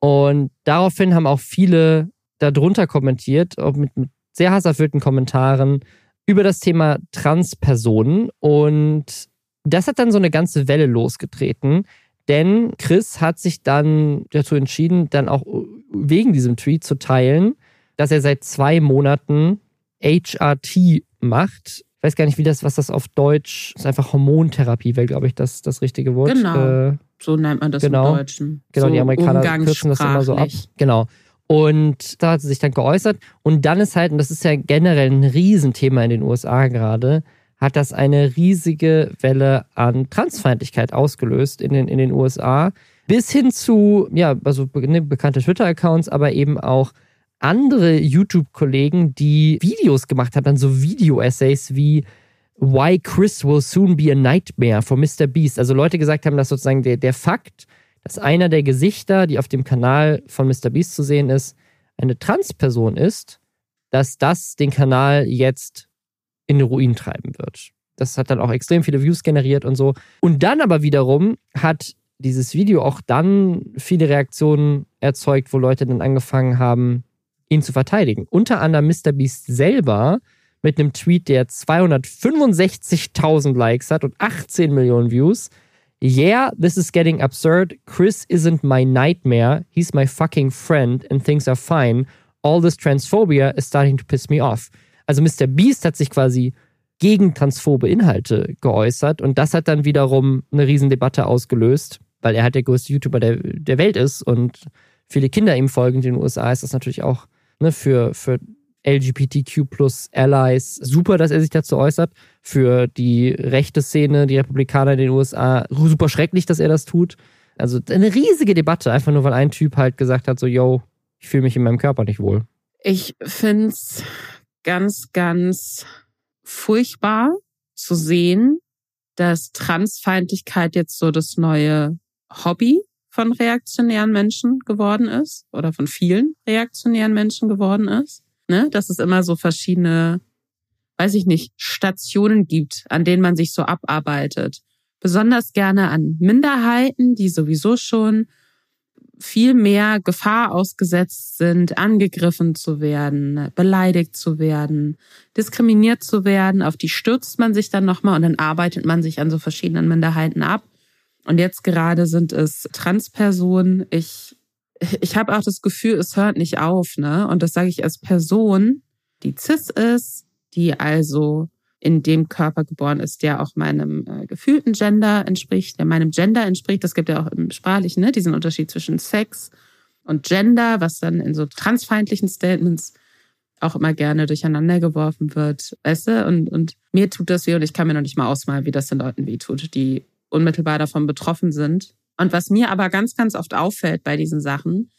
Und daraufhin haben auch viele darunter kommentiert, auch mit, mit sehr hasserfüllten Kommentaren über das Thema Transpersonen. Und das hat dann so eine ganze Welle losgetreten, Denn Chris hat sich dann dazu entschieden, dann auch wegen diesem Tweet zu teilen, dass er seit zwei Monaten HRT macht. Ich weiß gar nicht, wie das, was das auf Deutsch ist. Einfach Hormontherapie, wäre, glaube ich, das, das richtige Wort. Genau. Äh, so nennt man das genau, im Deutschen. Genau, so die Amerikaner kürzen das immer so ab. Genau. Und da hat sie sich dann geäußert. Und dann ist halt, und das ist ja generell ein Riesenthema in den USA gerade, hat das eine riesige Welle an Transfeindlichkeit ausgelöst in den, in den USA. Bis hin zu, ja, also ne, bekannte Twitter-Accounts, aber eben auch andere YouTube-Kollegen, die Videos gemacht haben, dann so Video-Essays wie Why Chris will soon be a nightmare for Mr. Beast. Also Leute gesagt haben, dass sozusagen der, der Fakt, dass einer der Gesichter, die auf dem Kanal von Mr. Beast zu sehen ist, eine Transperson ist, dass das den Kanal jetzt in den Ruin treiben wird. Das hat dann auch extrem viele Views generiert und so. Und dann aber wiederum hat dieses Video auch dann viele Reaktionen erzeugt, wo Leute dann angefangen haben, ihn zu verteidigen. Unter anderem Mr. Beast selber mit einem Tweet, der 265.000 Likes hat und 18 Millionen Views. Yeah, this is getting absurd. Chris isn't my nightmare. He's my fucking friend and things are fine. All this transphobia is starting to piss me off. Also Mr. Beast hat sich quasi gegen transphobe Inhalte geäußert und das hat dann wiederum eine Riesendebatte ausgelöst, weil er halt der größte YouTuber der, der Welt ist und viele Kinder ihm folgen. In den USA ist das natürlich auch ne, für, für LGBTQ plus Allies super, dass er sich dazu äußert. Für die rechte Szene, die Republikaner in den USA, super schrecklich, dass er das tut. Also eine riesige Debatte, einfach nur weil ein Typ halt gesagt hat, so, yo, ich fühle mich in meinem Körper nicht wohl. Ich finde es ganz, ganz furchtbar zu sehen, dass Transfeindlichkeit jetzt so das neue Hobby von reaktionären Menschen geworden ist oder von vielen reaktionären Menschen geworden ist. Ne? Dass es immer so verschiedene, weiß ich nicht, Stationen gibt, an denen man sich so abarbeitet. Besonders gerne an Minderheiten, die sowieso schon viel mehr Gefahr ausgesetzt sind, angegriffen zu werden, beleidigt zu werden, diskriminiert zu werden. Auf die stürzt man sich dann nochmal und dann arbeitet man sich an so verschiedenen Minderheiten ab. Und jetzt gerade sind es Transpersonen. Ich, ich habe auch das Gefühl, es hört nicht auf, ne? Und das sage ich als Person, die cis ist, die also in dem Körper geboren ist, der auch meinem äh, gefühlten Gender entspricht, der meinem Gender entspricht. Das gibt ja auch im Sprachlichen ne, diesen Unterschied zwischen Sex und Gender, was dann in so transfeindlichen Statements auch immer gerne durcheinander geworfen wird. Weißt? Und, und mir tut das weh und ich kann mir noch nicht mal ausmalen, wie das den Leuten weh tut, die unmittelbar davon betroffen sind. Und was mir aber ganz, ganz oft auffällt bei diesen Sachen,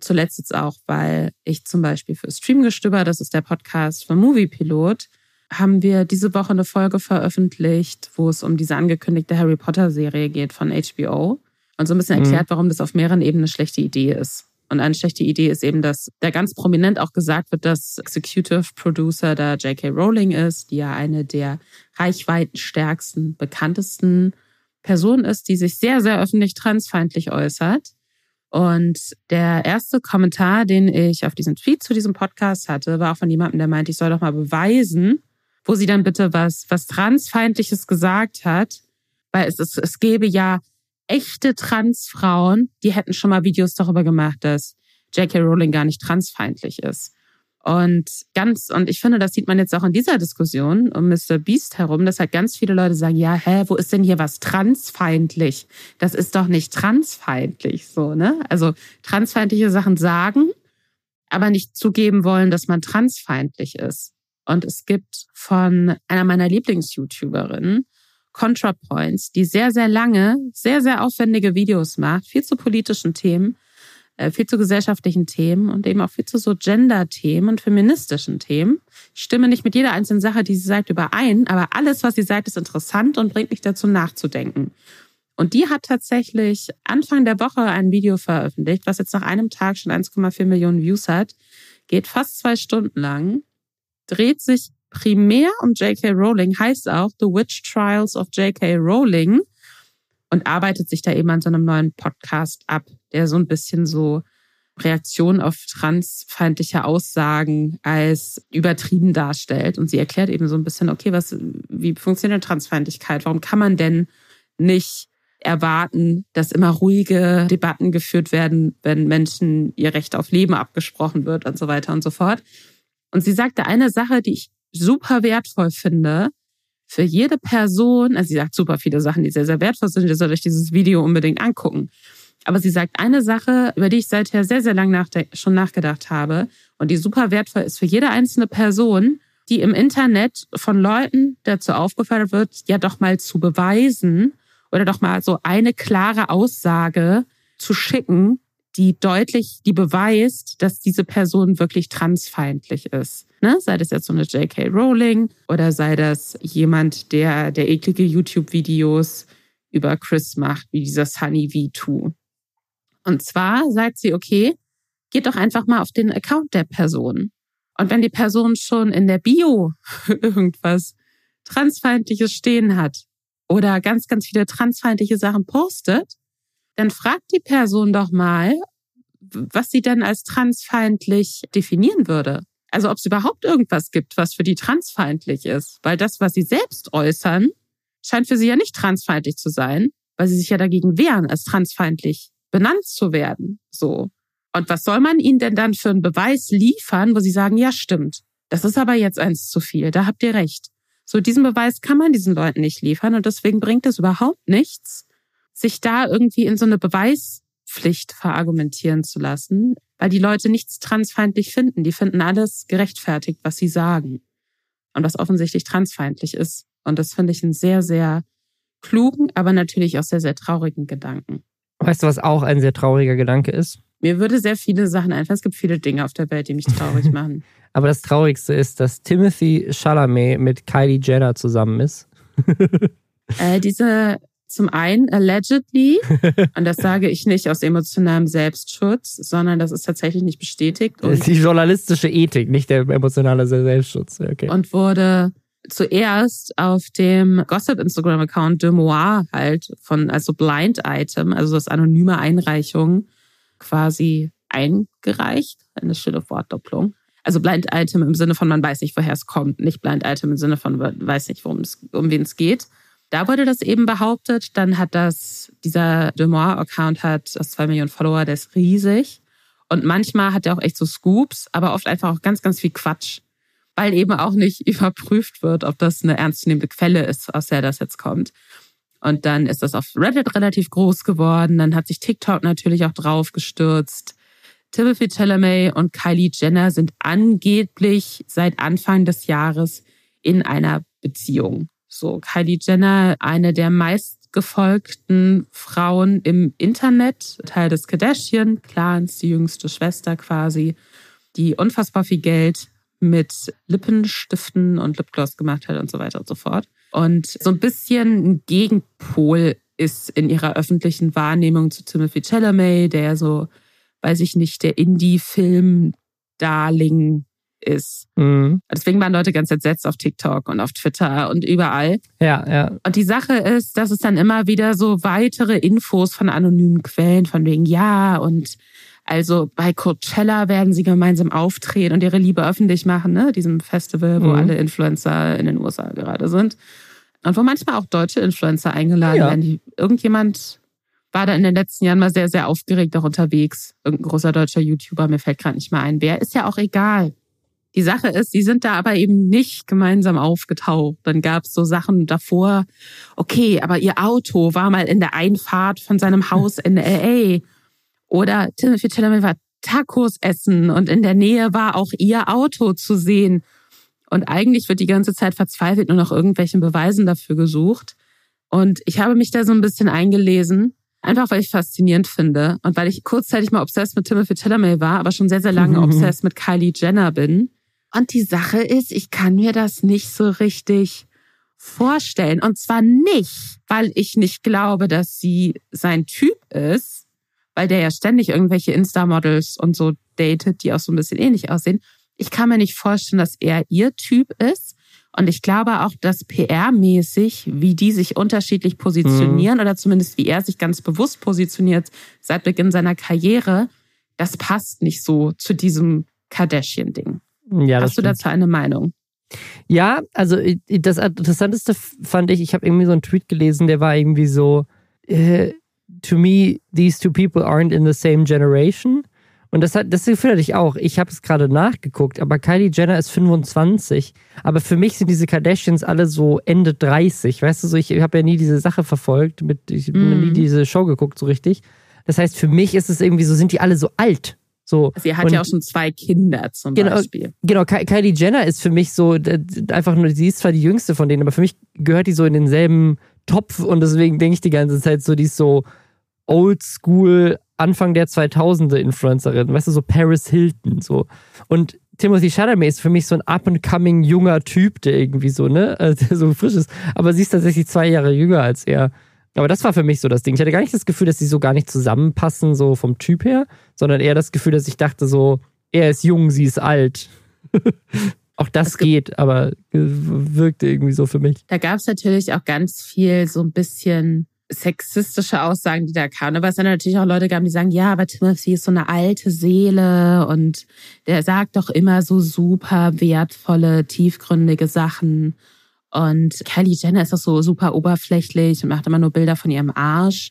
zuletzt jetzt auch, weil ich zum Beispiel für Streamgestöber, das ist der Podcast von Moviepilot, haben wir diese Woche eine Folge veröffentlicht, wo es um diese angekündigte Harry Potter Serie geht von HBO und so ein bisschen mhm. erklärt, warum das auf mehreren Ebenen eine schlechte Idee ist. Und eine schlechte Idee ist eben, dass da ganz prominent auch gesagt wird, dass Executive Producer da J.K. Rowling ist, die ja eine der reichweitenstärksten, bekanntesten Personen ist, die sich sehr, sehr öffentlich transfeindlich äußert. Und der erste Kommentar, den ich auf diesen Tweet zu diesem Podcast hatte, war auch von jemandem, der meinte, ich soll doch mal beweisen, wo sie dann bitte was, was Transfeindliches gesagt hat, weil es, es, es gäbe ja echte Transfrauen, die hätten schon mal Videos darüber gemacht, dass J.K. Rowling gar nicht transfeindlich ist. Und ganz, und ich finde, das sieht man jetzt auch in dieser Diskussion um Mr. Beast herum, dass halt ganz viele Leute sagen, ja, hä, wo ist denn hier was transfeindlich? Das ist doch nicht transfeindlich, so, ne? Also transfeindliche Sachen sagen, aber nicht zugeben wollen, dass man transfeindlich ist. Und es gibt von einer meiner Lieblings-YouTuberinnen, ContraPoints, die sehr, sehr lange, sehr, sehr aufwendige Videos macht, viel zu politischen Themen, viel zu gesellschaftlichen Themen und eben auch viel zu so Gender-Themen und feministischen Themen. Ich stimme nicht mit jeder einzelnen Sache, die sie sagt, überein, aber alles, was sie sagt, ist interessant und bringt mich dazu nachzudenken. Und die hat tatsächlich Anfang der Woche ein Video veröffentlicht, was jetzt nach einem Tag schon 1,4 Millionen Views hat, geht fast zwei Stunden lang dreht sich primär um J.K. Rowling, heißt auch The Witch Trials of J.K. Rowling und arbeitet sich da eben an so einem neuen Podcast ab, der so ein bisschen so Reaktionen auf transfeindliche Aussagen als übertrieben darstellt. Und sie erklärt eben so ein bisschen, okay, was, wie funktioniert Transfeindlichkeit? Warum kann man denn nicht erwarten, dass immer ruhige Debatten geführt werden, wenn Menschen ihr Recht auf Leben abgesprochen wird und so weiter und so fort. Und sie sagte eine Sache, die ich super wertvoll finde. Für jede Person, also sie sagt super viele Sachen, die sehr, sehr wertvoll sind, ihr sollt euch dieses Video unbedingt angucken. Aber sie sagt eine Sache, über die ich seither sehr, sehr lange schon nachgedacht habe und die super wertvoll ist für jede einzelne Person, die im Internet von Leuten dazu aufgefordert wird, ja doch mal zu beweisen oder doch mal so eine klare Aussage zu schicken, die deutlich, die beweist, dass diese Person wirklich transfeindlich ist. Ne? Sei das jetzt so eine J.K. Rowling oder sei das jemand, der, der eklige YouTube-Videos über Chris macht, wie dieser Sunny V2. Und zwar sagt sie, okay, geht doch einfach mal auf den Account der Person. Und wenn die Person schon in der Bio irgendwas Transfeindliches stehen hat oder ganz, ganz viele transfeindliche Sachen postet, dann fragt die Person doch mal, was sie denn als transfeindlich definieren würde. Also ob es überhaupt irgendwas gibt, was für die transfeindlich ist. Weil das, was sie selbst äußern, scheint für sie ja nicht transfeindlich zu sein, weil sie sich ja dagegen wehren, als transfeindlich benannt zu werden. So. Und was soll man ihnen denn dann für einen Beweis liefern, wo sie sagen, ja, stimmt. Das ist aber jetzt eins zu viel. Da habt ihr recht. So, diesen Beweis kann man diesen Leuten nicht liefern und deswegen bringt es überhaupt nichts, sich da irgendwie in so eine Beweispflicht verargumentieren zu lassen, weil die Leute nichts transfeindlich finden. Die finden alles gerechtfertigt, was sie sagen. Und was offensichtlich transfeindlich ist. Und das finde ich einen sehr, sehr klugen, aber natürlich auch sehr, sehr traurigen Gedanken. Weißt du, was auch ein sehr trauriger Gedanke ist? Mir würde sehr viele Sachen einfallen. Es gibt viele Dinge auf der Welt, die mich traurig machen. Aber das Traurigste ist, dass Timothy Chalamet mit Kylie Jenner zusammen ist. äh, diese zum einen allegedly, und das sage ich nicht aus emotionalem Selbstschutz, sondern das ist tatsächlich nicht bestätigt. das ist die journalistische Ethik, nicht der emotionale Selbstschutz. Okay. Und wurde zuerst auf dem Gossip Instagram Account de Moir halt von also Blind Item, also das anonyme Einreichung quasi eingereicht, eine schöne Wortdopplung. Also Blind Item im Sinne von man weiß nicht, woher es kommt, nicht Blind Item im Sinne von weiß nicht, worum es, um wen es geht. Da wurde das eben behauptet. Dann hat das, dieser De Moir-Account hat zwei Millionen Follower, der ist riesig. Und manchmal hat er auch echt so Scoops, aber oft einfach auch ganz, ganz viel Quatsch weil eben auch nicht überprüft wird, ob das eine ernstzunehmende Quelle ist, aus der das jetzt kommt. Und dann ist das auf Reddit relativ groß geworden. Dann hat sich TikTok natürlich auch drauf gestürzt. Timothy Chalamet und Kylie Jenner sind angeblich seit Anfang des Jahres in einer Beziehung. So, Kylie Jenner, eine der meistgefolgten Frauen im Internet, Teil des Kardashian-Clans, die jüngste Schwester quasi, die unfassbar viel Geld mit Lippenstiften und Lipgloss gemacht hat und so weiter und so fort. Und so ein bisschen ein Gegenpol ist in ihrer öffentlichen Wahrnehmung zu Timothy Chalamet, der so, weiß ich nicht, der Indie-Film-Darling ist. Mhm. Deswegen waren Leute ganz entsetzt auf TikTok und auf Twitter und überall. Ja, ja. Und die Sache ist, dass es dann immer wieder so weitere Infos von anonymen Quellen von wegen, ja, und also bei Coachella werden sie gemeinsam auftreten und ihre Liebe öffentlich machen, ne? Diesem Festival, wo mhm. alle Influencer in den USA gerade sind. Und wo manchmal auch deutsche Influencer eingeladen ja. werden. Irgendjemand war da in den letzten Jahren mal sehr, sehr aufgeregt auch unterwegs. Irgendein großer deutscher YouTuber, mir fällt gerade nicht mal ein. Wer ist ja auch egal. Die Sache ist, sie sind da aber eben nicht gemeinsam aufgetaucht. Dann gab es so Sachen davor, okay, aber ihr Auto war mal in der Einfahrt von seinem Haus in LA. Oder Timothy Chalamet war Tacos essen und in der Nähe war auch ihr Auto zu sehen. Und eigentlich wird die ganze Zeit verzweifelt nur nach irgendwelchen Beweisen dafür gesucht. Und ich habe mich da so ein bisschen eingelesen, einfach weil ich faszinierend finde und weil ich kurzzeitig mal obsessed mit Timothy Chalamet war, aber schon sehr, sehr lange obsessed mit Kylie Jenner bin. Und die Sache ist, ich kann mir das nicht so richtig vorstellen. Und zwar nicht, weil ich nicht glaube, dass sie sein Typ ist, weil der ja ständig irgendwelche Insta-Models und so datet, die auch so ein bisschen ähnlich aussehen. Ich kann mir nicht vorstellen, dass er ihr Typ ist. Und ich glaube auch, dass PR-mäßig, wie die sich unterschiedlich positionieren mhm. oder zumindest wie er sich ganz bewusst positioniert seit Beginn seiner Karriere, das passt nicht so zu diesem Kardashian-Ding. Ja, Hast du stimmt. dazu eine Meinung? Ja, also das Interessanteste fand ich, ich habe irgendwie so einen Tweet gelesen, der war irgendwie so, äh, to me, these two people aren't in the same generation. Und das hat, das Gefühl hatte ich auch. Ich habe es gerade nachgeguckt, aber Kylie Jenner ist 25. Aber für mich sind diese Kardashians alle so Ende 30. Weißt du, so ich habe ja nie diese Sache verfolgt, mit, ich habe mm. nie diese Show geguckt so richtig. Das heißt, für mich ist es irgendwie so, sind die alle so alt. So. Sie hat und, ja auch schon zwei Kinder zum genau, Beispiel. Genau, Kylie Jenner ist für mich so einfach nur, sie ist zwar die jüngste von denen, aber für mich gehört die so in denselben Topf und deswegen denke ich die ganze Zeit so, die ist so oldschool, Anfang der 2000er Influencerin, weißt du, so Paris Hilton, so. Und Timothy Chalamet ist für mich so ein up-and-coming junger Typ, der irgendwie so, ne, äh, der so frisch ist. Aber sie ist tatsächlich zwei Jahre jünger als er. Aber das war für mich so das Ding. Ich hatte gar nicht das Gefühl, dass sie so gar nicht zusammenpassen, so vom Typ her, sondern eher das Gefühl, dass ich dachte so, er ist jung, sie ist alt. auch das geht, aber wirkte irgendwie so für mich. Da gab es natürlich auch ganz viel so ein bisschen sexistische Aussagen, die da kamen. Aber es dann natürlich auch Leute gab, die sagen, ja, aber Timothy ist so eine alte Seele und der sagt doch immer so super wertvolle, tiefgründige Sachen. Und Kylie Jenner ist doch so super oberflächlich und macht immer nur Bilder von ihrem Arsch.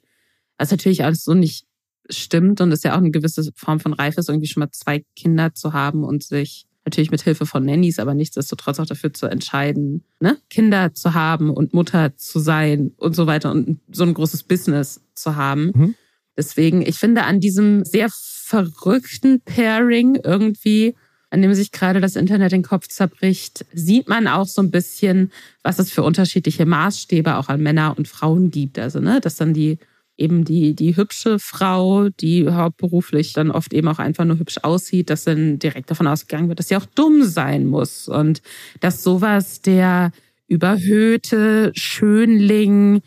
Was natürlich alles so nicht stimmt und ist ja auch eine gewisse Form von Reife ist, irgendwie schon mal zwei Kinder zu haben und sich natürlich mit Hilfe von Nannies, aber nichtsdestotrotz auch dafür zu entscheiden, ne? Kinder zu haben und Mutter zu sein und so weiter und so ein großes Business zu haben. Mhm. Deswegen, ich finde an diesem sehr verrückten Pairing irgendwie, an dem sich gerade das Internet den Kopf zerbricht, sieht man auch so ein bisschen, was es für unterschiedliche Maßstäbe auch an Männer und Frauen gibt. Also, ne, dass dann die eben die, die hübsche Frau, die hauptberuflich dann oft eben auch einfach nur hübsch aussieht, dass dann direkt davon ausgegangen wird, dass sie auch dumm sein muss und dass sowas der überhöhte Schönling,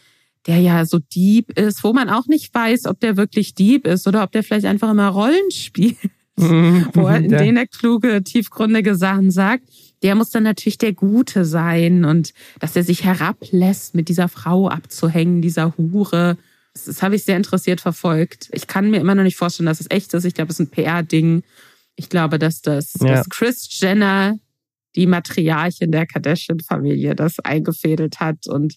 der ja so Dieb ist, wo man auch nicht weiß, ob der wirklich Dieb ist oder ob der vielleicht einfach immer Rollen spielt, mhm. wo er in ja. denen er kluge, tiefgründige Sachen sagt. Der muss dann natürlich der Gute sein und dass er sich herablässt, mit dieser Frau abzuhängen, dieser Hure das habe ich sehr interessiert verfolgt. Ich kann mir immer noch nicht vorstellen, dass es echt ist. Ich glaube, es ist ein PR-Ding. Ich glaube, dass das ja. dass Chris Jenner, die Matriarchin der Kardashian-Familie, das eingefädelt hat und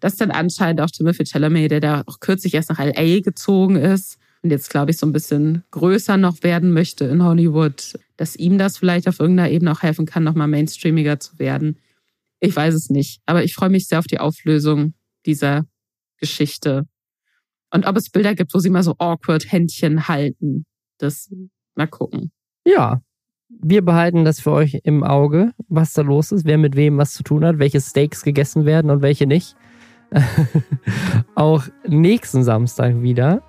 dass dann anscheinend auch Timothy Chalamet, der da auch kürzlich erst nach LA gezogen ist und jetzt, glaube ich, so ein bisschen größer noch werden möchte in Hollywood, dass ihm das vielleicht auf irgendeiner Ebene auch helfen kann, nochmal mainstreamiger zu werden. Ich weiß es nicht, aber ich freue mich sehr auf die Auflösung dieser Geschichte und ob es Bilder gibt, wo sie mal so awkward Händchen halten. Das mal gucken. Ja. Wir behalten das für euch im Auge, was da los ist, wer mit wem was zu tun hat, welche Steaks gegessen werden und welche nicht. Auch nächsten Samstag wieder.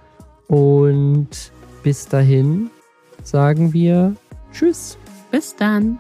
Und bis dahin sagen wir Tschüss. Bis dann.